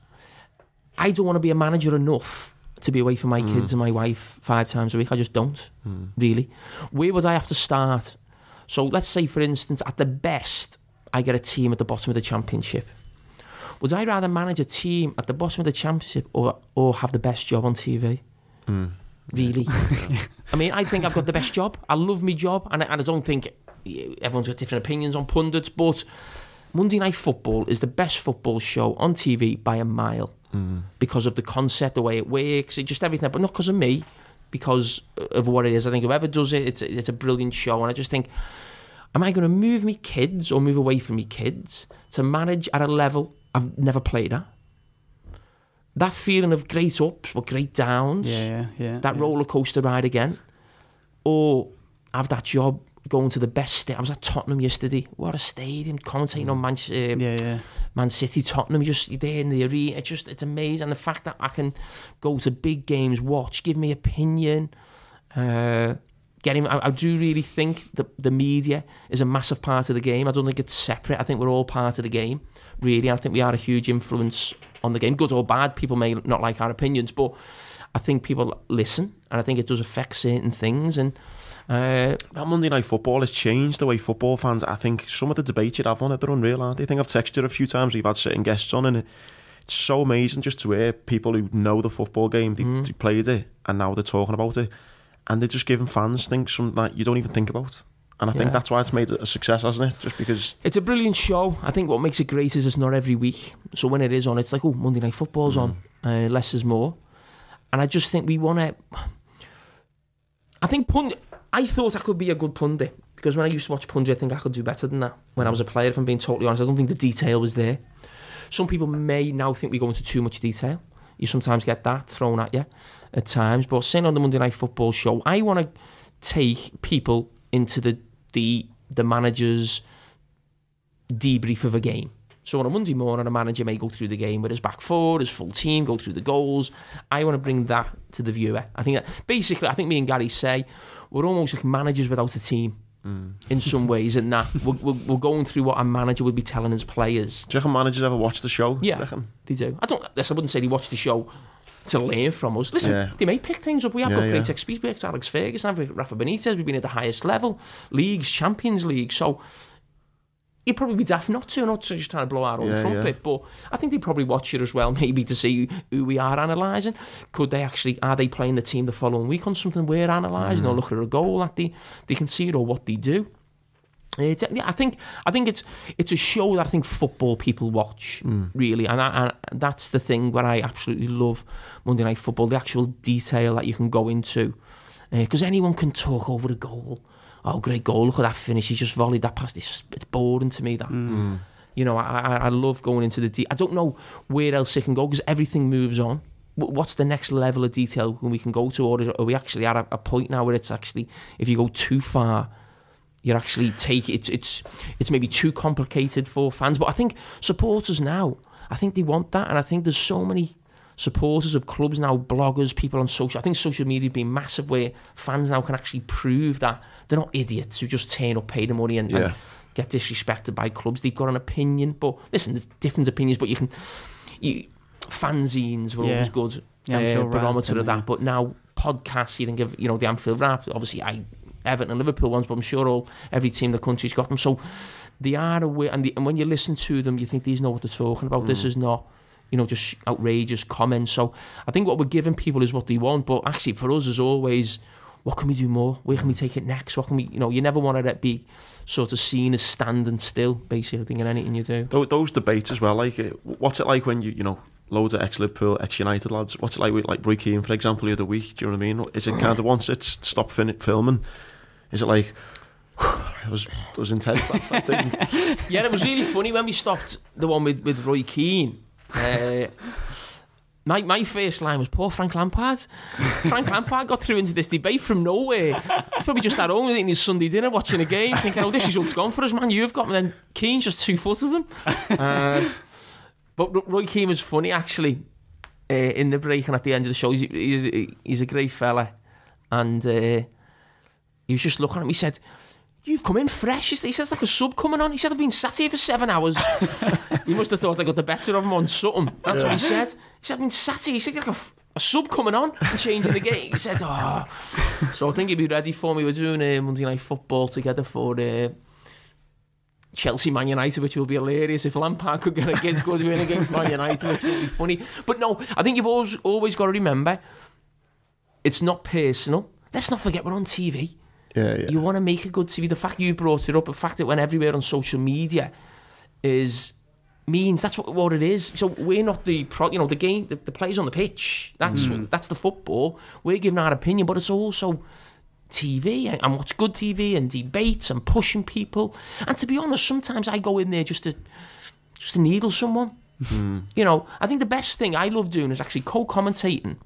I don't want to be a manager enough to be away from my mm. kids and my wife five times a week. I just don't mm. really. Where would I have to start? So let's say for instance at the best I get a team at the bottom of the championship. Would I rather manage a team at the bottom of the championship or or have the best job on TV? Mm. Really? I mean, I think I've got the best job. I love my job, and I, and I don't think everyone's got different opinions on pundits, but Monday Night Football is the best football show on TV by a mile because of the concept, the way it works, it just everything. But not because of me, because of what it is. I think whoever does it, it's, it's a brilliant show, and I just think am I going to move me kids or move away from me kids to manage at a level I've never played at? That feeling of great ups or great downs, Yeah, yeah, yeah. that yeah. roller coaster ride again, or have that job going to the best. Sta- I was at Tottenham yesterday. What a stadium! Commentating on Man, uh, Yeah, yeah. Man City, Tottenham. Just you're there in the arena. It's just it's amazing. And the fact that I can go to big games, watch, give me opinion. Uh, getting, I, I do really think that the media is a massive part of the game. I don't think it's separate. I think we're all part of the game, really. I think we are a huge influence on the game, good or bad. People may not like our opinions, but I think people listen, and I think it does affect certain things. And uh, That Monday Night Football has changed the way football fans. I think some of the debates you'd have on it, they're unreal, aren't they? I think I've texted a few times. We've had certain guests on, and it's so amazing just to hear people who know the football game, they, they played it, and now they're talking about it, and they're just giving fans things something that you don't even think about. And I think that's why it's made it a success, hasn't it? Just because It's a brilliant show. I think what makes it great is it's not every week. So when it is on, it's like, oh, Monday Night Football's on. Uh, less is more. And I just think we want to. I think pund. I thought I could be a good pundit because when I used to watch pundit, I think I could do better than that. When I mm. was a player, if I'm being totally honest, I don't think the detail was there. Some people may now think we go into too much detail. You sometimes get that thrown at you at times. But saying on the Monday Night Football show, I want to take people into the the the manager's debrief of a game. So on a Monday morning, a manager may go through the game with his back four, his full team, go through the goals. I want to bring that to the viewer. I think that basically, I think me and Gary say we're almost like managers without a team mm. in some ways, and that we're, we're, going through what a manager would be telling his players. do you reckon managers ever watch the show? Yeah, they do. I don't. Yes, I wouldn't say they watch the show to learn from us. Listen, Yeah. they may pick things up. We have Yeah, got great yeah. experience. Alex Ferguson, we have Rafa Benitez. We've been at the highest level, leagues, Champions League. So you'd probably be daft not to, not to just trying to blow our own Yeah, trumpet. yeah. But I think they probably watch it as well, maybe to see who we are analysing. Could they actually are they playing the team the following week on something we're analysing, Mm. or look at a goal that they they can see it or what they do. It's, yeah, I think I think it's it's a show that I think football people watch really, and, I, and that's the thing where I absolutely love Monday Night Football, the actual detail that you can go into, because anyone can talk over a goal. Oh, great goal! Look at that finish. He just volleyed that past. It's, just, it's boring to me. That mm. Mm. you know, I, I I love going into the. De- I don't know where else it can go because everything moves on. What's the next level of detail when we can go to, or are we actually at a, a point now where it's actually, if you go too far, you're actually taking it's it's it's maybe too complicated for fans. But I think supporters now, I think they want that, and I think there's so many supporters of clubs now, bloggers, people on social. I think social media have been massive where fans now can actually prove that they're not idiots who just turn up, pay the money, and, and get disrespected by clubs. They've got an opinion, but listen, there's different opinions, but you can. You, fanzines were Yeah. always good The uh, Anfield Wrap of that, yeah. but now podcasts, you think of you know the Anfield Wrap. Obviously, I Everton and Liverpool ones, but I'm sure all every team in the country's got them. So they are aware, and, the, and when you listen to them, you think these know what they're talking about. This is not, you know, just outrageous comments. So I think what we're giving people is what they want, but actually for us, as always, what can we do more? Where can we take it next? What can we, you know, you never want to be sort of seen as standing still, basically, i in anything you do. Those, those debates as well. Like, uh, what's it like when you you know loads of ex Liverpool, ex United lads? What's it like with like Roy Keane, for example, the other week? Do you know what I mean? Is it kind of once it's stopped filming? Is it like it was it was intense that thing? Yeah, it was really funny when we stopped the one with, with Roy Keane. Uh, my, my first line was poor Frank Lampard. Frank Lampard got through into this debate from nowhere. He's probably just at home eating his Sunday dinner, watching a game, thinking, "Oh, this result's gone for us, man. You've got." And then Keane just two footed them. Uh, but Roy Keane was funny actually. Uh, in the break and at the end of the show, he's, he's, he's a great fella, and uh, he was just looking at me. He said, You've come in fresh. He said, "It's like a sub coming on. He said, I've been sat here for seven hours. he must have thought I got the better of him on something. That's what he said. He said, I've been sat here. He said, like a sub coming on and changing the game. He said, oh. So I think he'd be ready for me. We're doing uh, Monday Night Football together for uh, Chelsea Man United, which will be hilarious if Lampard could get a good good win against Man United, which will be funny. But no, I think you've always, always got to remember it's not personal. Let's not forget we're on TV. Yeah, yeah. You want to make a good TV. The fact you've brought it up, the fact it went everywhere on social media, is means that's what, what it is. So we're not the pro, you know the game, the, the players on the pitch. That's mm. that's the football. We're giving our opinion, but it's also TV and, and what's good TV and debates and pushing people. And to be honest, sometimes I go in there just to just to needle someone. Mm. You know, I think the best thing I love doing is actually co-commentating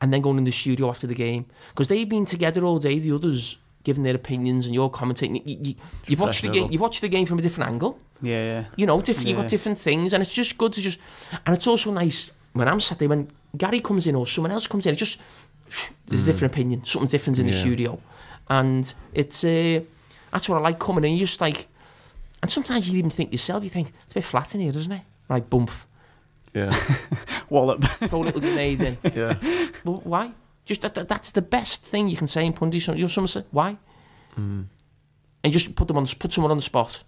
and then going in the studio after the game because they've been together all day. The others giving their opinions and you're commentating. You, you, you've watched the game. You've watched the game from a different angle. Yeah, yeah. You know, different. You've got different things, and it's just good to just. And it's also nice when I'm sat there when Gary comes in or someone else comes in. It just there's a different opinion. Something's different in the studio, and it's uh, that's what I like coming in. You just like, and sometimes you even think yourself. You think it's a bit flat in here, isn't it? Right, bump. yeah, Wallop. Throw a little grenade in. yeah. Well, why? Just that, that- that's the best thing you can say in Pundy. You know, someone say why, and just put them on, put someone on the spot.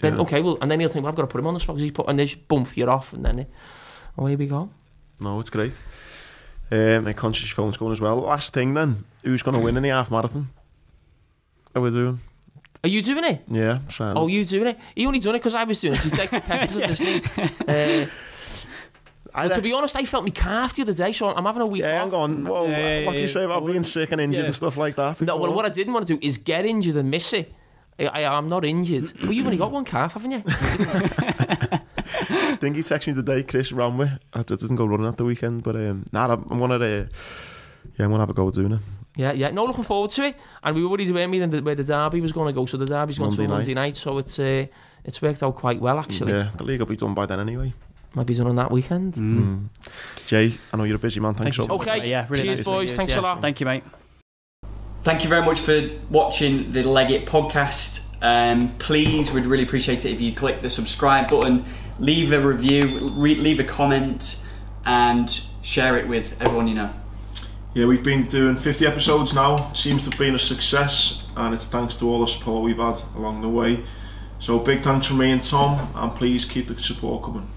Then Yeah. okay, well, and then he'll think, well, I've got to put him on the spot because he's put, and they just bump you're off, and then uh, away we go. No, it's great. Um, and conscious phone's going as well. Last thing then, who's going to win in the half marathon? Are we doing? Are you doing it? Yeah, Sam. Oh, you doing it? He only done it because I was doing it. He's like competitive, isn't he? Uh, I to be honest, I felt me calf the other day, so I'm having a week yeah, off. hang on. Whoa, Yeah, yeah, what's he yeah. say about being sick and injured Yeah. and stuff like that? No, well, what I didn't want to do is get injured and miss it. I, I, I'm not injured. Well, you've only got one calf, haven't you? I think he texted me today, Chris Ramway. I d- didn't go running at the weekend, but um, nah, I'm I'm gonna, uh, yeah, I'm gonna have a go doing it. Yeah, yeah. No, looking forward to it. And we were worried where me and where the derby was going to go. So the derby's It's going to Monday Monday night. night. So it's uh, it's worked out quite well actually. Yeah, the league will be done by then anyway. Might be done on that weekend. Mm. Jay, I know you're a busy man. Thanks Thank so you much. Okay, much. Yeah, really cheers, nice boys. Thanks you. a lot. Thank you, mate. Thank you very much for watching the Leg It podcast. Um, please, we'd really appreciate it if you click the subscribe button, leave a review, re- leave a comment, and share it with everyone you know. Yeah, we've been doing 50 episodes now. Seems to have been a success, and it's thanks to all the support we've had along the way. So big thanks from me and Tom, and please keep the support coming.